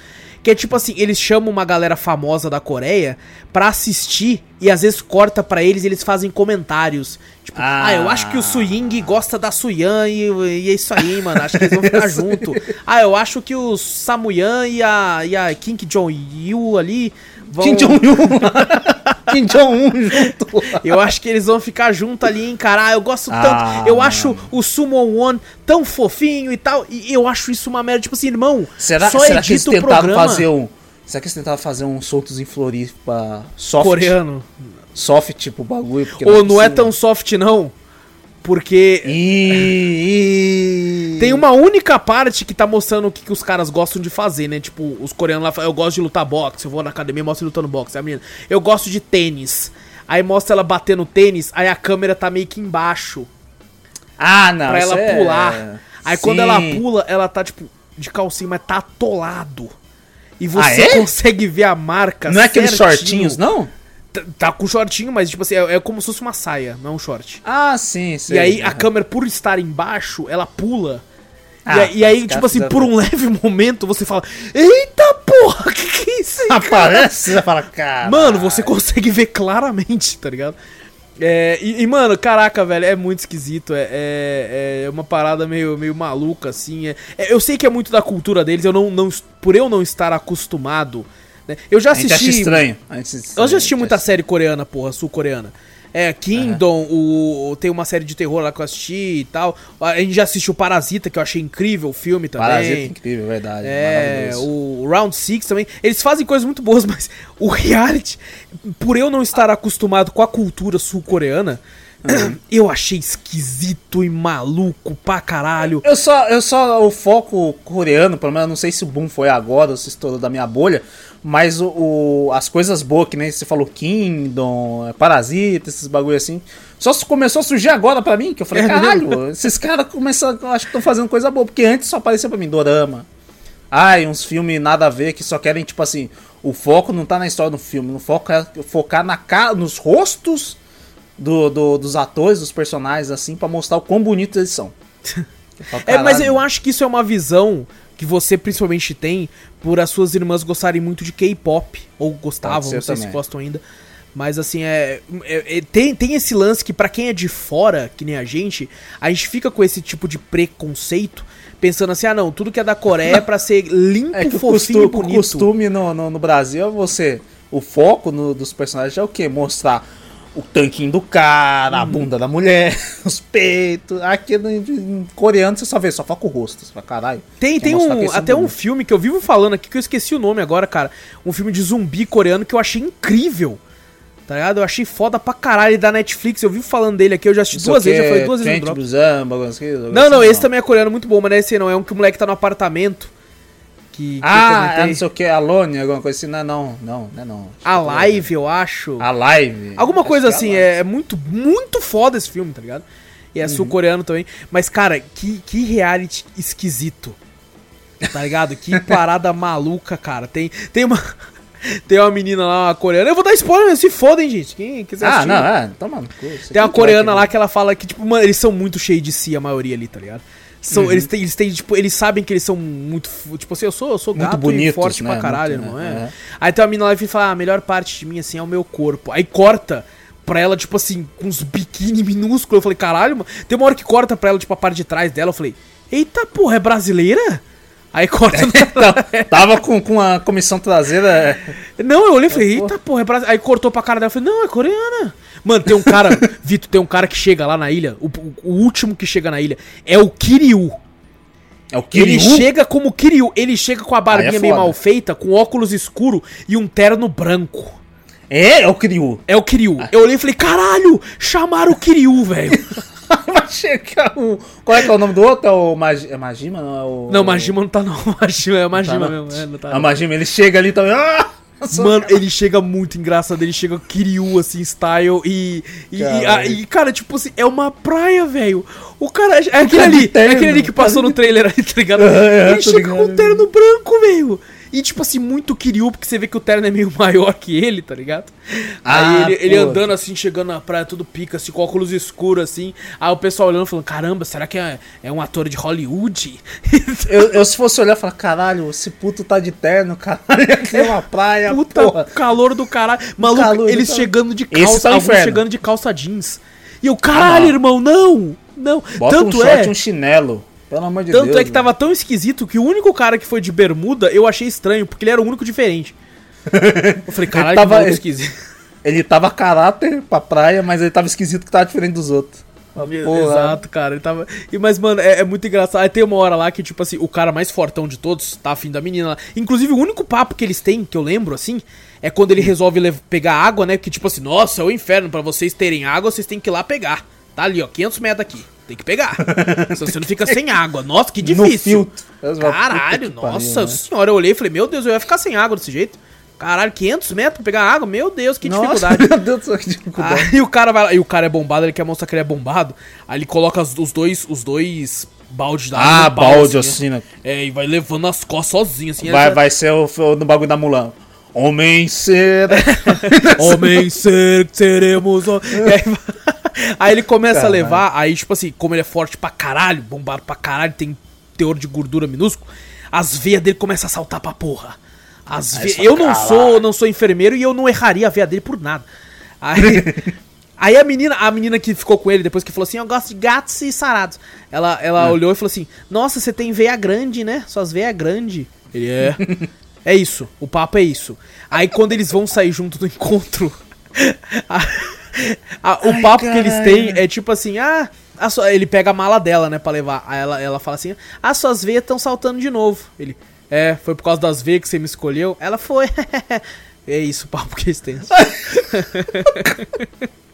que é tipo assim, eles chamam uma galera famosa da Coreia pra assistir e às vezes corta pra eles e eles fazem comentários. Tipo, ah, Ah. eu acho que o Suying gosta da Suyan e, e é isso aí, mano, acho que eles vão ficar <laughs> junto. Ah, eu acho que o Samuyan e a, e a Kim Jong-il ali vão... Kim Jong-un. <laughs> Kim Jong-un junto. <laughs> Eu acho que eles vão ficar junto ali, hein, cara. Ah, Eu gosto Ah, tanto. Eu acho o Summon One tão fofinho e tal. E eu acho isso uma merda. Tipo assim, irmão, Será, só será que eles tentaram fazer um. Será que eles tentaram fazer um soltos em Floripa soft? coreano. Soft, tipo, bagulho. Ou não é possível. tão soft, não. Porque Ih, tem uma única parte que tá mostrando o que, que os caras gostam de fazer, né? Tipo, os coreanos lá falam, eu gosto de lutar boxe, eu vou na academia e mostro lutando boxe. Aí A menina, eu gosto de tênis. Aí mostra ela batendo tênis, aí a câmera tá meio que embaixo. Ah, não. pra ela é- pular. Aí quando Sim. ela pula, ela tá tipo de calcinha, mas tá atolado. E você Ah, é? consegue ver a marca. Não é aqueles certinho. shortinhos, não? Tá, tá com shortinho, mas tipo assim, é, é como se fosse uma saia, não é um short. Ah, sim, sim. e aí a câmera, por estar embaixo, ela pula. E Ah, aí- e, aí, tipo assim, por um <laughs> leve momento, você fala: Eita porra, <laughs> que que é isso aí? Aparece, você fala, cara. Mano, você consegue ver claramente, tá ligado? É, e, e, mano, caraca, velho, é muito esquisito. É, é, é uma parada meio, meio maluca, assim. é- é- eu sei que é muito da cultura deles, eu não, não, por eu não estar acostumado. Né? Eu já A gente acha assisti. estranho. A gente acha Eu já assisti muita a gente série coreana, porra, sul-coreana. É, Kingdom, o, tem uma série de terror lá que eu assisti e tal. A gente já assistiu Parasita, que eu achei incrível o filme também. Parasita incrível, verdade. É, o Round Six também. Eles fazem coisas muito boas, <laughs> mas o reality, por eu não estar acostumado com a cultura sul-coreana, Uhum. <clears throat> eu achei esquisito e maluco pra caralho. Eu só, eu só, o foco coreano, pelo menos, eu não sei se o boom foi agora ou se estourou da minha bolha, mas o, o- as coisas boas, que nem você falou, Kingdom, Parasita, esses bagulho assim, só começou a surgir agora pra mim, que eu falei, É caralho, <laughs> esses caras começam, acho que estão fazendo coisa boa, porque antes só aparecia pra mim, Dorama. Ai, uns filmes nada a ver que só querem, tipo assim, o foco não tá na história do filme, o foco é focar na cara, nos rostos do, do- dos atores, dos personagens, assim, pra mostrar o quão bonitos eles são. <laughs> Falo, É, mas "Caralho, eu acho que isso é uma visão que você principalmente tem por as suas irmãs gostarem muito de K-pop. Ou gostavam, não sei se também. gostam ainda. Mas assim, é, é- é- tem, tem esse lance que pra quem é de fora, que nem a gente, a gente fica com esse tipo de preconceito, pensando assim, ah não, tudo que é da Coreia é pra ser <laughs> limpo, É que o fofinho e costume, o bonito. costume no, no, no Brasil é você. O foco no- dos personagens é o quê? Mostrar o tanquinho do cara, Uhum. a bunda da mulher, <laughs> os peitos. Aqui no, em coreano você só vê, só foca o rosto. Você fala, caralho. Tem, tem um, até um filme que eu vivo falando aqui, que eu esqueci o nome agora, cara. Um filme de zumbi coreano que eu achei incrível. Tá ligado? Eu achei foda pra caralho da Netflix. Eu vivo falando dele aqui, eu já assisti sei duas vezes, já quê, falei duas vezes no Trent drop. Busan, bagulho assim, Não, não, esse também é coreano, muito bom, mas não é esse não. É um que o moleque tá no apartamento. Que, que Ah, é não sei o que, Alone, alguma coisa assim. Não, é não, não, não é não. A Live, eu acho. A Live. Alguma Acho coisa assim, é, é muito, muito foda esse filme, tá ligado? E é sul-coreano também. Mas, cara, que, que reality esquisito. Tá ligado? Que <laughs> parada maluca, cara. Tem, tem uma. <laughs> Tem uma menina lá, uma coreana. Eu vou dar spoiler, se fodem, gente. Quem quiser Ah, assistir. não, é. Toma no cu. Tem uma coreana lá que- que ela fala que, tipo, mano, eles são muito cheios de si, a maioria ali, tá ligado? São, Uhum. eles, têm, eles têm, tipo, eles sabem que eles são muito. Tipo assim, eu sou, eu sou Muito gato e bonitos, forte né? pra caralho, Muito, não né? é? É. Aí tem uma menina lá e fala: ah, a melhor parte de mim, assim, é o meu corpo. Aí corta pra ela, tipo assim, com uns biquíni minúsculos. Eu falei, caralho, mano. Tem uma hora que corta pra ela, tipo, a parte de trás dela. Eu falei, eita porra, é brasileira? Aí corta. Então, <laughs> tava com, com a comissão traseira. é, Não, eu olhei e falei, eita porra, é brasileira. Aí cortou pra cara dela. Eu falei, não, é coreana. Mano, tem um cara, <laughs> Vitor, tem um cara que chega lá na ilha. O, o- último que chega na ilha é o Kiryu. É o Ele Kiryu? chega como Kiryu, ele chega com a barbinha Aí é meio mal feita, com óculos escuro e um terno branco. É, é o Kiryu. É o Kiryu. Eu olhei e falei, caralho, chamaram o Kiryu, velho. <laughs> Vai chegar o... Qual é que é o nome do outro? É o Magi... é Majima? Não, é o... Não, Majima não tá não, <laughs> Majima é o Majima Tá, mesmo. É, não tá A não. Majima, ele chega ali também... Ah! Mano, ele chega muito engraçado, ele chega Kiryu, assim, style, e. E, e, Caralho. a- e, cara, tipo assim, é uma praia, velho. O cara. É aquele cara ali, é aquele ali que passou no trailer tá ligado? <laughs> É, é, ele chega com um terno branco, velho. E, tipo assim, muito Kiryu, porque você vê que o terno é meio <laughs> maior que ele, tá ligado? Ah, aí ele, ele pô. andando assim, chegando na praia, tudo pica, assim, com óculos escuros, assim. Aí o pessoal olhando, falando, caramba, será que é, é um ator de Hollywood? <laughs> Eu, eu, se fosse olhar, falar, caralho, esse puto tá de terno, caralho, aqui é uma praia, Puta porra. calor do caralho. Maluco, calor eles chegando de calça, tá alguns chegando de calça jeans. E eu, caralho, não. irmão, não! Não. Bota tanto um short é, um chinelo. Pelo amor de tanto Deus. é que tava tão esquisito que o único cara que foi de bermuda eu achei estranho, porque ele era o único diferente. <laughs> Eu falei, caralho, tava- que esquisito. <laughs> Ele tava caráter pra praia, mas ele tava esquisito que tava diferente dos outros. Exato, cara. Ele tava. E, mas, mano, é, é muito engraçado. Aí tem uma hora lá que, tipo assim, o cara mais fortão de todos tá afim da menina lá. Inclusive, o único papo que eles têm, que eu lembro, assim, é quando ele resolve pegar água, né? Que, tipo assim, nossa, é o inferno. Pra vocês terem água, vocês têm que ir lá pegar. Tá ali, ó, 500 metros aqui. Tem que pegar. <laughs> Senão você não fica sem água. Nossa, que difícil. Caralho, nossa né? senhora. Eu olhei e falei, meu Deus, eu ia ficar sem água desse jeito. Caralho, 500 metros pra pegar água? Meu Deus, que Nossa, dificuldade. <laughs> Meu Deus do céu, que dificuldade. Aí o cara vai lá, e o cara é bombado, ele quer mostrar que ele é bombado. Aí ele coloca as- os dois, os dois baldes da Ah, no pau, balde né? assim, né? É, e vai levando nas costas sozinho, assim. Vai, vai ser o, o bagulho da Mulan. Homem ser. já- <laughs> Homem ser, seremos. E aí, aí ele começa a levar, aí tipo assim, como ele é forte pra caralho, bombado pra caralho, tem teor de gordura minúsculo, as veias dele começam a saltar pra porra. As fala, Eu não "Caralho." sou, não sou enfermeiro e eu não erraria a veia dele por nada. Aí, <laughs> aí a menina, a menina que ficou com ele depois que falou assim, eu gosto de gatos e sarados. Ela, ela olhou e falou assim: "Nossa, você tem veia grande, né? Suas veias é grande". Ele é. É isso, o papo é isso. Aí quando eles vão sair junto do encontro, <laughs> a- a- o papo que eles têm é tipo assim, ah, a sua- ele pega a mala dela, né, pra levar. Aí ela, ela fala assim, ah, suas veias estão saltando de novo. Ele, é, foi por causa das veias que você me escolheu? Ela foi. <laughs> é isso, o papo que eles têm. <laughs>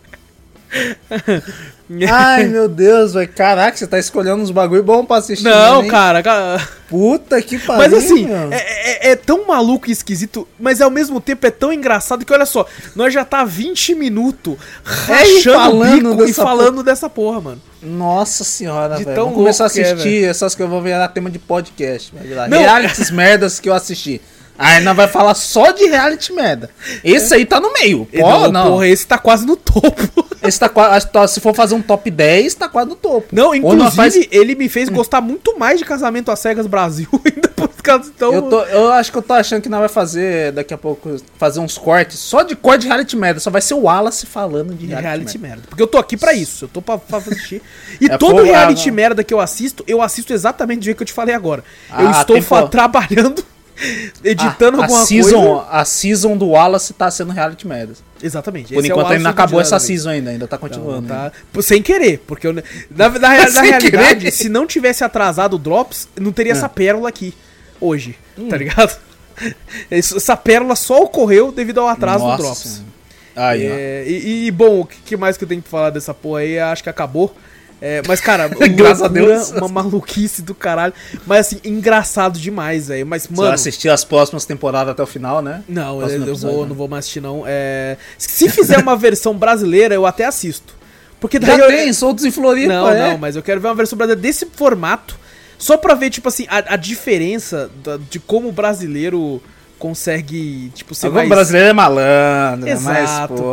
Ai, <laughs> meu Deus, velho. Caraca, você tá escolhendo uns bagulho bom pra assistir. Não, hein? cara, cara. Puta que pariu. Mas assim, é, é- é tão maluco e esquisito, mas ao mesmo tempo é tão engraçado que olha só, nós já tá 20 minutos É, e rachando o falando bico e dessa falando dessa porra, mano. Nossa senhora, velho. Vou começar a é, assistir essas que eu vou virar tema de podcast. Realities <laughs> merdas que eu assisti. Aí nós vai falar só de reality merda. Esse aí tá no meio. Pô, não, não. porra, esse tá quase no topo. Esse tá tá- Se for fazer um top 10, tá quase no topo. Não, inclusive, faz- ele me fez gostar muito mais de Casamento às Cegas Brasil <laughs> ainda por causa então. Eu, tô, eu acho que eu tô achando que nós vai fazer daqui a pouco fazer uns cortes só de corte de reality merda. Só vai ser o Wallace falando de reality, reality merda. merda. Porque eu tô aqui pra isso, eu tô pra, pra assistir. <laughs> E É, todo pô, reality ah, merda que eu assisto, eu assisto exatamente do jeito que eu te falei agora. eu Ah, estou fa- pô. trabalhando, editando a, a alguma season, coisa. A season do Wallace tá sendo reality merda. Exatamente. Por é enquanto ainda não acabou essa season ainda, ainda tá continuando. tá- ainda. Pô, Sem querer, porque eu, na, na, <laughs> na, na realidade, querer? se não tivesse atrasado o Drops, não teria essa pérola aqui, hoje, tá ligado? <laughs> Isso- Essa pérola só ocorreu devido ao atraso Nossa do Drops. Aí. É, e, e, bom, o que, que mais que eu tenho pra falar dessa porra aí? Acho que acabou. É, mas, cara, <laughs> Graças a Deus. uma maluquice do caralho. Mas, assim, engraçado demais, velho. Mas, Você mano. vai assistir as próximas temporadas até o final, né? Não, eu, eu episódio, vou, né? não vou mais assistir, não. É, se fizer uma <laughs> versão brasileira, eu até assisto. Porque daí Já eu, tem, soltos em Floripa, Não, é. não, mas eu quero ver uma versão brasileira desse formato. Só pra ver, tipo assim, a, a diferença da- de como o brasileiro consegue, tipo, ser O mais... brasileiro é malandro, né? mas, Exato, pô. pô.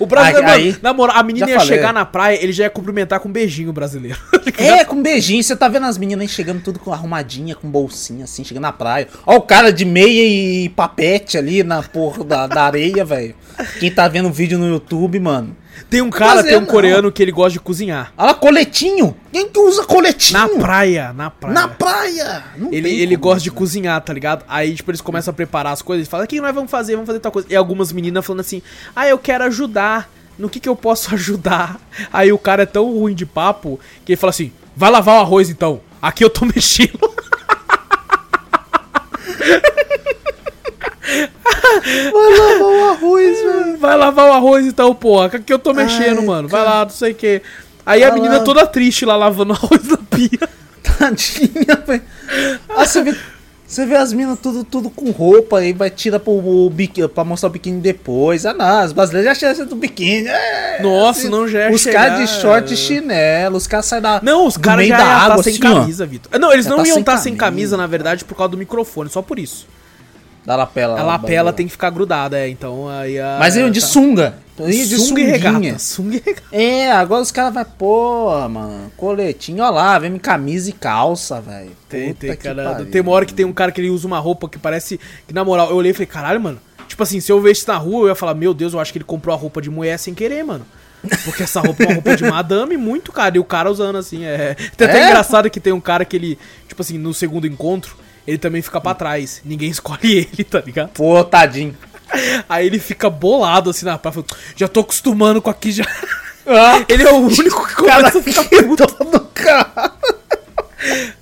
O, o brasileiro, Aí- mano, na moral, a menina ia falei. chegar na praia, ele já ia cumprimentar com um beijinho brasileiro. <laughs> É, com beijinho. Você tá vendo as meninas aí chegando tudo com arrumadinha, com bolsinha, assim, chegando na praia. Ó o cara de meia e papete ali na porra da, da areia, <laughs> velho. Quem tá vendo o vídeo no YouTube, mano. Tem um cara, tem um Brasileiro não. coreano que ele gosta de cozinhar. Olha lá, coletinho. Quem que usa coletinho? Na praia, na praia. Na praia. Não Ele, ele gosta de né? cozinhar, tá ligado? Aí, tipo, eles começam a preparar as coisas, eles falam, o que nós vamos fazer? Vamos fazer tal coisa. E algumas meninas falando assim, ah, eu quero ajudar. No que que eu posso <laughs> ajudar? Aí o cara é tão ruim de papo que ele fala assim, vai lavar o arroz então. Aqui eu tô <laughs> mexendo. <laughs> Vai lavar o arroz, velho. Vai lavar o arroz então, porra. Aqui eu tô mexendo, Ai, mano. Vai cara. lá, não sei o que. Aí a Vai menina lá. toda triste lá lavando <laughs> arroz na pia. Tadinha, velho. Ah, você vê, você vê as minas tudo, tudo com roupa aí, vai tirar pro, biquíni, pra mostrar o biquíni depois. Ah, não, os brasileiros já chegam do biquíni. É, Nossa, não já ia Os caras de short e chinelo, os caras saem da. Não, os caras já da iam água, estar sem assim, camisa, Vitor. Não, eles Já não tá iam sem estar sem camisa. camisa, na verdade, por causa do microfone, só por isso. Da lapela. A lapela tem que ficar grudada, é. Então aí a. Mas iam de tá. sunga. De sunga e regata. Sunga e regata. É, agora os caras vai, pô, mano, coletinho, ó lá, vem camisa e calça, velho. Tem, Puta tem, que cara. pariu. Tem uma hora que tem um cara que ele usa uma roupa que parece. Que na moral, eu olhei e falei, caralho, mano. Tipo assim, se eu ver isso na rua, eu ia falar, meu Deus, eu acho que ele comprou a roupa de mulher sem querer, mano. Porque essa roupa é uma roupa de madame muito, cara. E o cara usando assim, é. <laughs> Tem até É? engraçado que tem um cara que ele, tipo assim, no segundo encontro, ele também fica pra trás. Ninguém <laughs> escolhe ele, tá ligado? Pô, tadinho. Aí ele fica bolado assim na praia. Já tô acostumando com aqui já. <laughs> Ah, Ele é o único que começa a ficar puto. todo carro.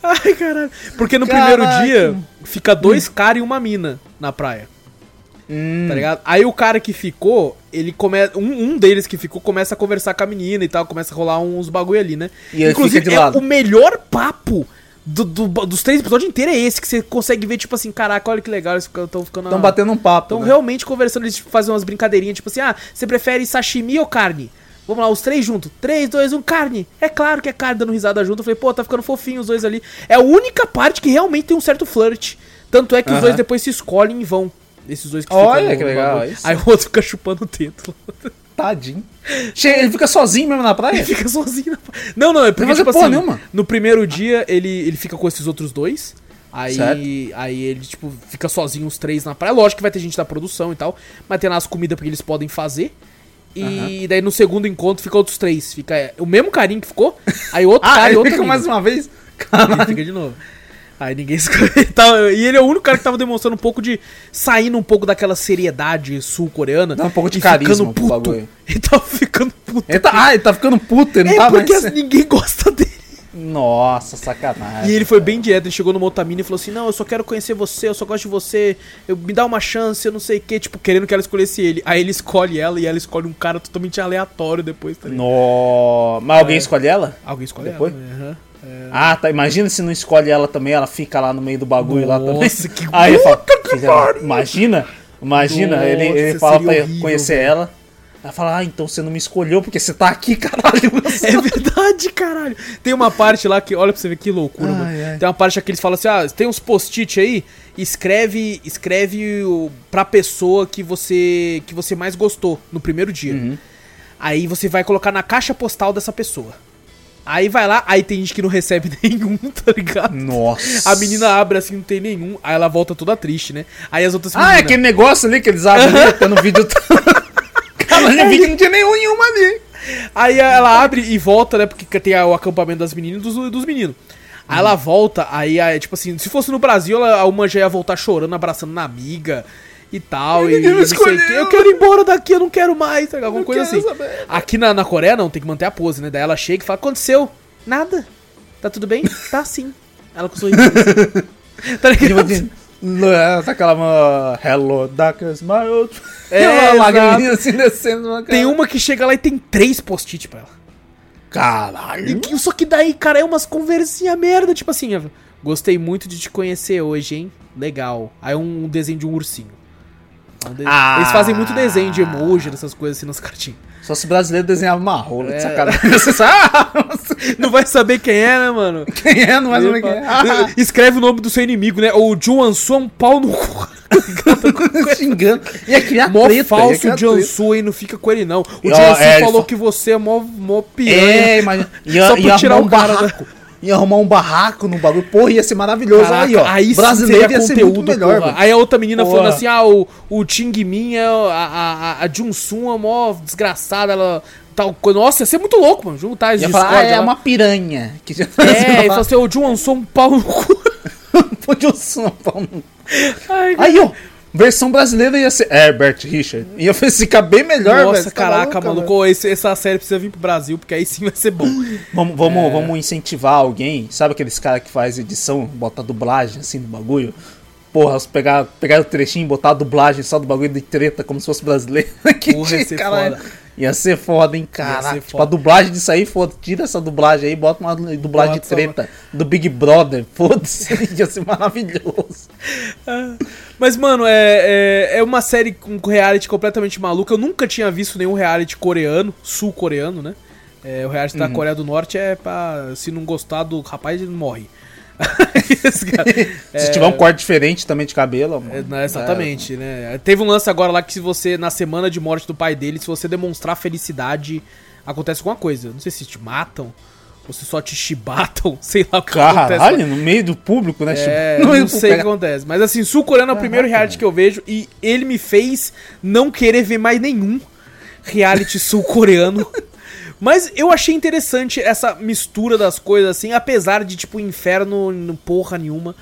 Ai, caralho. Porque no primeiro dia fica dois caras e uma mina na praia. Hum. Tá ligado? Aí o cara que ficou, ele começa. Um, um deles que ficou começa a conversar com a menina e tal, começa a rolar uns bagulho ali, né? E Inclusive, é o melhor papo do- do- dos três episódios inteiros é esse, que você consegue ver, tipo assim, caraca, olha que legal, eles estão ficando. Estão batendo um papo. Estão né? realmente conversando, eles fazem umas brincadeirinhas, tipo assim, ah, você prefere sashimi ou carne? Vamos lá, os três juntos. Três, dois, um, carne. É claro que é carne, dando risada junto. Eu falei, pô, tá ficando fofinho os dois ali. É a única parte que realmente tem um certo flirt. Tanto é que os dois depois se escolhem e vão. Esses dois que Olha no- que legal. Aí o outro fica chupando o teto. <laughs> Tadinho. Chega, ele fica sozinho mesmo na praia? Ele fica sozinho. na pa- Não, não, é porque, Não tipo assim, nenhuma. no primeiro dia ele, ele fica com esses outros dois. Aí, Certo. aí ele, tipo, fica sozinho os três na praia. Lógico que vai ter gente da produção e tal. Mas tem lá as comidas porque eles podem fazer. E daí no segundo encontro fica outros três. Fica é, o mesmo carinho que ficou. Aí outro <laughs> Ah, cara e ele outro fica mais uma vez? Ele Caralho. fica de novo. Aí ninguém <laughs> escolhe. e ele é o único cara que tava demonstrando um pouco de. saindo um pouco daquela seriedade sul-coreana. Dá um pouco de carisma ficando pro bagulho. <laughs> Ele tava ficando puto. Ele tá, ah, ele tá ficando puto, ele não é tá porque mais... ninguém gosta dele. Nossa, sacanagem. E ele foi bem direto, ele chegou no Motamina e falou assim: Não, eu só quero conhecer você, eu só gosto de você, eu, me dá uma chance, eu não sei o que, tipo, querendo que ela escolhesse ele. Aí ele escolhe ela e ela escolhe um cara totalmente aleatório depois, tá ligado? No... Mas alguém escolhe ela? Alguém escolhe Depois? ela. né? Aham. Ah, tá. Imagina se não escolhe ela também, ela fica lá no meio do bagulho lá também. Nossa, que <laughs> Aí ele fala, que "Filha da- pariu." imagina, imagina, Nossa, ele, ele fala pra horrível, conhecer velho. ela. Ela fala, ah, então você não me escolheu porque você tá aqui, <laughs> caralho. É verdade, caralho. Tem uma parte lá que, olha pra você ver que loucura, Ai, mano. ai. Tem uma parte que eles falam assim: ah, tem uns post-it aí, escreve, escreve pra pessoa que você, que você mais gostou no primeiro dia. Uhum. Aí você vai colocar na caixa postal dessa pessoa. Aí vai lá, aí tem gente que não recebe <laughs> nenhum, tá ligado? Nossa. A menina abre assim, não tem nenhum, aí ela volta toda triste, né? Aí as outras Ah, é meninas- aquele negócio ali que eles abrem tá no vídeo. <laughs> Cara, vi que não tinha nenhum nenhuma ali. Aí ela abre e volta, né? Porque tem o acampamento das meninas e dos, dos meninos. Aí ela volta, aí, tipo assim, se fosse no Brasil, ela, uma já ia voltar chorando, abraçando na amiga e tal. E, me não sei o quê. Eu quero ir embora daqui, eu não quero mais, ligado? alguma coisa assim. saber. Aqui na, na Coreia não, tem que manter a pose, né? Daí ela chega e fala: Aconteceu? Nada. Tá tudo bem? <laughs> Tá sim. Ela com o sorriso. assim. <laughs> tá Tipo ligado? assim, lá, tá aquela uma Hello Darkness, my old... É, <laughs> uma lagriminha assim descendo na Tem cara. uma que chega lá e tem três post-it pra ela. E Caralho. que- só que daí, cara, é umas conversinhas merda, tipo assim, gostei muito de te conhecer hoje, hein? Legal. Aí um desenho de um ursinho. É Ah. Eles fazem muito desenho de emoji, dessas coisas assim nas cartinhas. Só se brasileiro desenhava uma rola, É. de sacanagem. Você sabe, ah, Não vai saber quem é, né, mano? quem é, não vai saber quem é. Ah, <laughs> Escreve o nome do seu inimigo, né? O Juansu é um pau no cu. <laughs> xingando. Ia criar Mó treta, ia falso criar Jansu aí, não fica com ele, não. O Jansu é, ele falou fa- que você é mó, mó piranha. É. Ia, Só pra ia tirar um barraco. Ia arrumar um barraco no bagulho. Porra, ia ser maravilhoso. Caraca, aí, ó. aí brasileiro ia ser muito melhor, porra. Aí a outra menina Porra. falando assim: ah, o, o Ting Min é a, a, a, a Junsun é mó desgraçada, ela. Tal. Nossa, ia ser muito louco, mano. Juntar as Ia falar, ah, é lá. uma piranha. Que É, <laughs> e falou assim: o Juansu é um pau no cu. <laughs> Sou um pau no- Ai, Aí, ó. Versão brasileira ia ser Herbert Richard. Ia <laughs> ficar bem melhor, Nossa, velho. Tá caraca, maluco, maluco. Esse- essa série precisa vir pro Brasil, porque aí sim vai ser bom. <laughs> Vamos, vamos, É. vamos incentivar alguém. Sabe aqueles caras que faz edição, bota dublagem assim no bagulho? Porra, os pegar, pegar o trechinho e botar a dublagem só do bagulho de treta como se fosse brasileiro. <laughs> que Porra, ia ser caralho. foda. Ia ser foda, hein, ser Tipo, foda. a dublagem disso aí, foda tira essa dublagem aí, bota uma dublagem Bota de só treta do Big Brother. <laughs> Foda-se, ia ser maravilhoso. Mas, mano, é, é, é uma série com reality completamente maluca. Eu nunca tinha visto nenhum reality coreano, sul-coreano, né? É, o reality da Coreia do Norte é pra. Se não gostar do rapaz, ele morre. <laughs> Cara- Se tiver um corte diferente também de cabelo, É, mano. né, exatamente, né? Teve um lance agora lá que se você, na semana de morte do pai dele, se você demonstrar felicidade, acontece alguma coisa. Não sei se te matam, ou se só te chibatam, <laughs> sei lá o que Caralho, no meio do público, né? É, não <laughs> do sei o que acontece. Mas assim, sul-coreano é o primeiro reality que eu vejo e ele me fez não querer ver mais nenhum reality sul-coreano. Mas eu achei interessante essa mistura das coisas, assim, apesar de, tipo, inferno não porra nenhuma.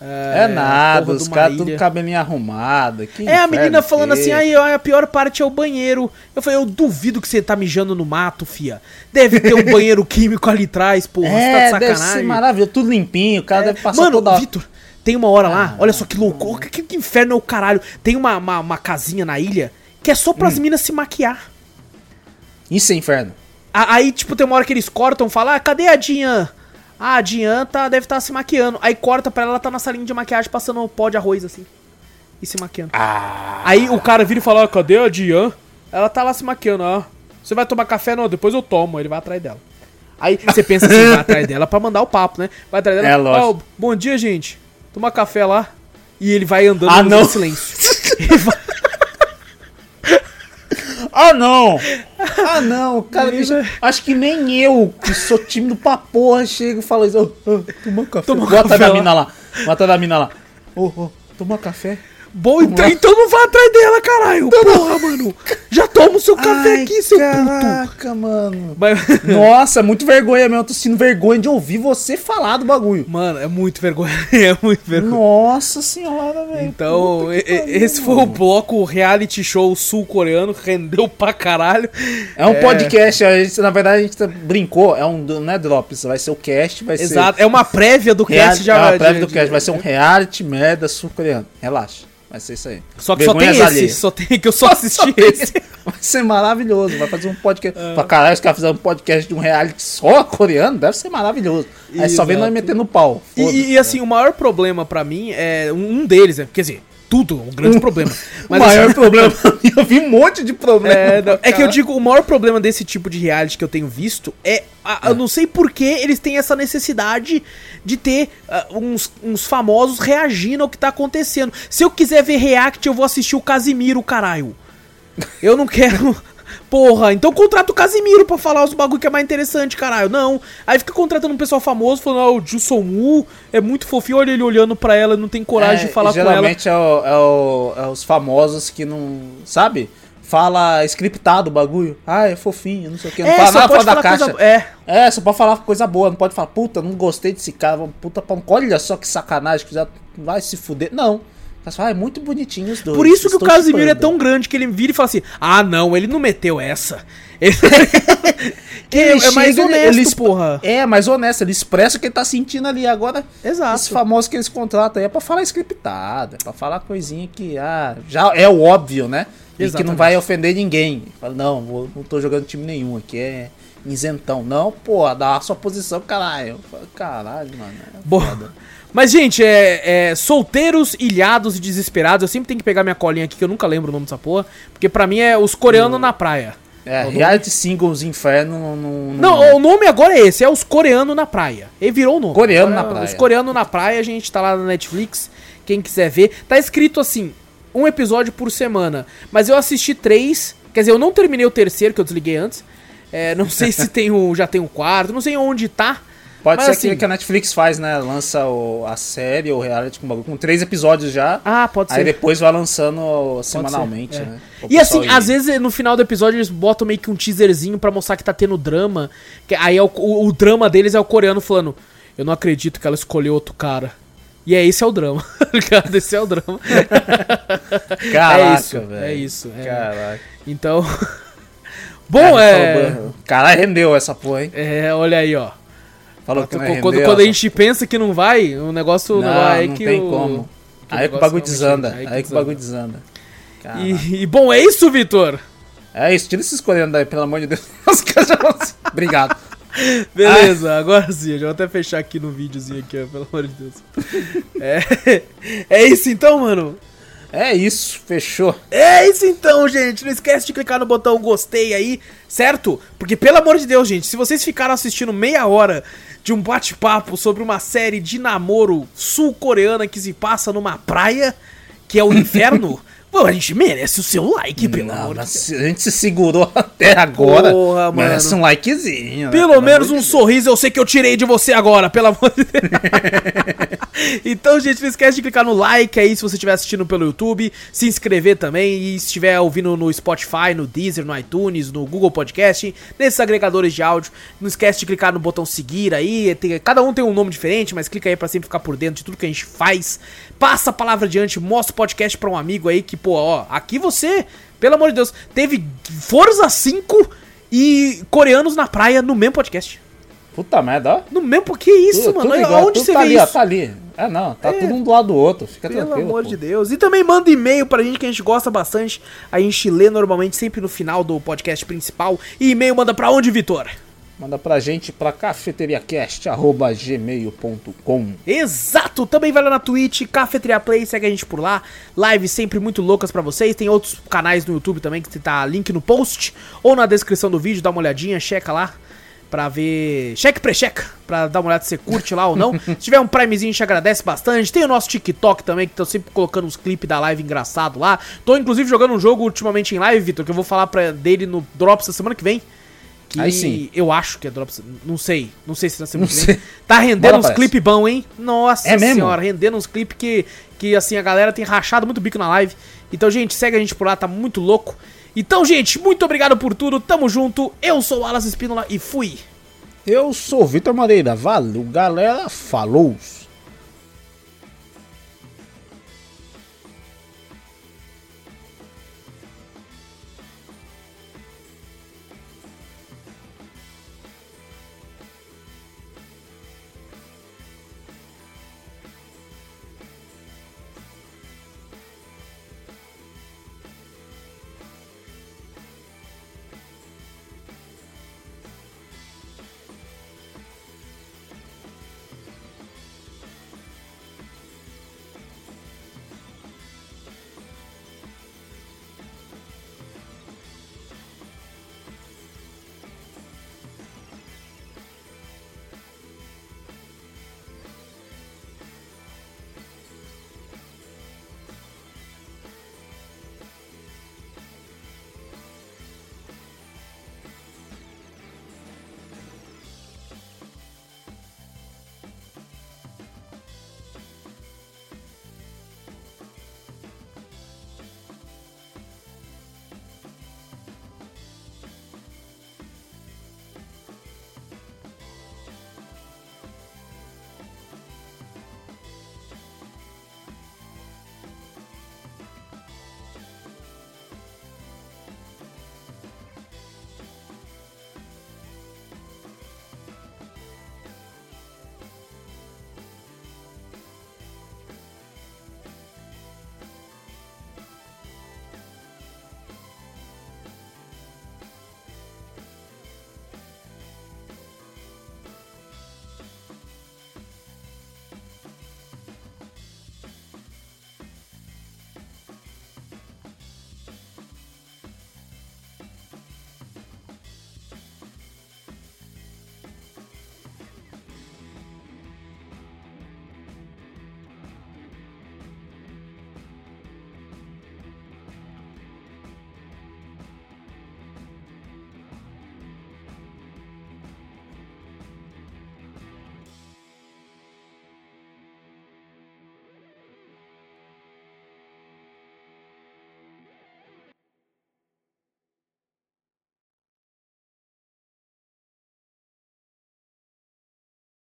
É nada, porra os caras tudo cabelinho arrumado. que É, a menina que falando é. assim, aí ó, a pior parte é o banheiro. Eu falei, eu duvido que você tá mijando no mato, fia. Deve ter um <laughs> banheiro químico ali atrás, porra. você tá de É, deve ser sacanagem. maravilhoso, tudo limpinho, o cara deve passar Mano, toda. Vitor, tem uma hora lá, olha só que louco, que, que inferno é o caralho. Tem uma, uma, uma casinha na ilha que é só pras Hum. minas se maquiar. Isso é inferno. Aí, tipo, tem uma hora que eles cortam, falam, ah, cadê a Dian? Ah, a Dian tá, deve estar se maquiando. Aí corta pra ela, ela tá na salinha de maquiagem passando pó de arroz, assim. E se maquiando. Ah, Aí o cara vira e fala, ah, cadê a Dian? Ela tá lá se maquiando, ó. Você vai tomar café? Não, depois eu tomo. Ele vai atrás dela. Aí você pensa assim, vai atrás dela pra mandar o papo, né? Vai atrás dela. É, lógico. "Ó, bom dia, gente. Tomar café lá. E ele vai andando Ah, no não. silêncio. Ele <laughs> vai- ah não! Ah não, cara, bicho, acho que nem eu, que sou tímido pra porra, chego e falo isso, ô, ô, toma um café. Toma Bota café da mina lá, bota da mina lá. Ô, ô, toma café. Bom, então, então não vai atrás dela, caralho. Porra, mano. Já toma o seu café Ai, aqui, seu puto. Caraca, mano. Mas- <laughs> Nossa, é muito vergonha mesmo, eu tô sentindo vergonha de ouvir você falar do bagulho. Mano, é muito vergonha. <laughs> É muito vergonha. Nossa senhora, velho. Então, pariu, esse foi o mano. bloco reality show sul-coreano, rendeu pra caralho. É um podcast, a gente, na verdade a gente tá- brincou, é um, não é Drops, vai ser o cast, vai ser... Exato, é uma prévia do cast Reality, já. é uma de- prévia do de- cast, vai ser um reality merda sul-coreano. Relaxa, vai ser isso aí. Só que só tem Vergonhas esse, só tem que eu só assisti tem esse. Vai ser maravilhoso, vai fazer um podcast. É. Pra caralho, os caras fizeram um podcast de um reality só coreano, deve ser maravilhoso. Aí só vem nós Exato. metendo pau. E, e, assim, o maior problema pra mim é um deles, é, quer dizer, tudo, um grande problema. <laughs> O Mas maior assim, problema <laughs> <laughs> eu vi um monte de problema. é, não, é que eu digo, o maior problema desse tipo de reality que eu tenho visto é. a- Eu não sei por que eles têm essa necessidade de ter ah, uns, uns famosos reagindo ao que tá acontecendo. Se eu quiser ver react, eu vou assistir o Casimiro, caralho. Eu não quero. Porra, então contrata o Casimiro pra falar os bagulho que é mais interessante, caralho. Não. Aí fica contratando um pessoal famoso falando, ah, o Jusson Wu é muito fofinho, olha ele olhando pra ela, não tem coragem É, de falar com ela. geralmente é, o- é o- é os famosos que não. Sabe? Fala scriptado o bagulho. Ah, é fofinho, não sei o que. Não É, fala só nada fora da falar caixa. coisa- é. É, só pode falar coisa boa, não pode falar, puta, não gostei desse cara, puta pão. Olha só que sacanagem, que já vai se fuder. Não. Mas fala, ah, é muito bonitinho os dois. Por isso que o Casimiro é chipando." tão grande que ele vira e fala assim: Ah, não, ele não meteu essa. <laughs> Ele- que <laughs> Ele é mais chega, ele- honesto, ele porra. É, mais honesto, ele expressa o que ele tá sentindo ali. Agora, Exato. esse famoso que eles contratam aí é pra falar scriptado, é pra falar coisinha que, ah, já é o óbvio, né? E que não vai ofender ninguém. Fala, não, vou- não tô jogando time nenhum aqui, é isentão. Não, pô, dá a sua posição, caralho. Caralho, mano. é Bom. Mas, gente, é, é, solteiros, ilhados e desesperados. Eu sempre tenho que pegar minha colinha aqui, que eu nunca lembro o nome dessa porra. Porque pra mim é os coreanos na praia. É, o nome? reality singles inferno não. não- Não, o nome agora é esse, é os coreanos na praia. Ele virou o nome. Coreano Agora na é praia. Os coreanos na praia, a gente tá lá na Netflix, quem quiser ver. Tá escrito assim, um episódio por semana. Mas eu assisti três, quer dizer, eu não terminei o terceiro, que eu desliguei antes. É, não sei se <laughs> tem o, já tem o quarto, não sei onde tá. Pode Mas ser assim- que, a Netflix faz, né? Lança o- a série ou reality com, com três episódios já. Ah, pode aí ser. depois vai lançando semanalmente, ser, é. né? E assim, ir- às vezes no final do episódio eles botam meio que um teaserzinho pra mostrar que tá tendo drama. Que aí é o, o- o drama deles é o coreano falando: Eu não acredito que ela escolheu outro cara. E é esse é o drama. <laughs> ligado? Esse é o drama. <laughs> Caraca, é isso, velho. é isso. é. Caraca. Então. <laughs> Bom, é. Caralho, rendeu essa porra, hein? É, olha aí, ó. Falou que não Quando, a gente pensa que não vai, o negócio Não, não, vai. não que tem o... como. que o Aí que o bagulho desanda. aí Aí que o bagulho desanda. E, e, bom, é isso, Vitor. É isso, tira esses coreanos daí, pelo amor de Deus. <laughs> Obrigado. Beleza, agora sim, eu já vou até fechar aqui no videozinho aqui, ó, pelo amor de Deus. É, <laughs> é isso então, mano. É isso, fechou. É isso então, gente. Não esquece de clicar no botão gostei aí, certo? Porque, pelo amor de Deus, gente, se vocês ficaram assistindo meia hora de um bate-papo sobre uma série de namoro sul-coreana que se passa numa praia, que é o <laughs> inferno, pô, a gente merece o seu like, pelo Não, amor de Deus. a gente se segurou <laughs> até agora. Porra, merece mano. um likezinho. né? Pelo menos um sorriso eu sei que eu tirei de você agora, pelo amor de Deus. <laughs> então, gente, não esquece de clicar no like aí se você estiver assistindo pelo YouTube, se inscrever também e se estiver ouvindo no Spotify, no Deezer, no iTunes, no Google Podcast, nesses agregadores de áudio. Não esquece de clicar no botão seguir aí, tem- cada um tem um nome diferente, mas clica aí pra sempre ficar por dentro de tudo que a gente faz. Passa a palavra adiante, mostra o podcast pra um amigo aí que, pô, ó, aqui você, pelo amor de Deus, teve Forza 5 e coreanos na praia no mesmo podcast. Puta merda, ó. No mesmo, que isso, Tudo- mano? tudo igual, Onde você tá vê ali, ó, isso? tá ali. É, não, tá É. tudo um do lado do outro. Fica Pelo tranquilo. amor pô. de Deus. E também manda e-mail pra gente que a gente gosta bastante. A gente lê normalmente sempre no final do podcast principal. E e-mail manda pra onde, Vitor? Manda pra gente pra cafeteriacast.gmail.com. Exato! Também vai lá na Twitch, Cafeteria Play, segue a gente por lá. Lives sempre muito loucas pra vocês. Tem outros canais no YouTube também que tá link no post ou na descrição do vídeo. Dá uma olhadinha, checa lá pra ver. Cheque pre-checa, pra dar uma olhada se você curte lá ou não. <laughs> se tiver um Primezinho, a gente agradece bastante. Tem o nosso TikTok também, que tô sempre colocando uns clipes da live engraçado lá. Tô inclusive jogando um jogo ultimamente em live, Vitor, que eu vou falar pra dele no Drops da semana que vem. Que Aí sim. eu acho que é Drops. Não sei. Não sei se na semana que vem. Tá rendendo Bora uns clipes bons, hein? Nossa É mesmo? senhora, rendendo uns clipes que, que, assim, a galera tem rachado muito bico na live. Então, gente, segue a gente por lá, tá muito louco. Então, gente, muito obrigado por tudo, tamo junto. Eu sou o Alas Espínola e fui. Eu sou o Vitor Moreira. Valeu, galera. Falou.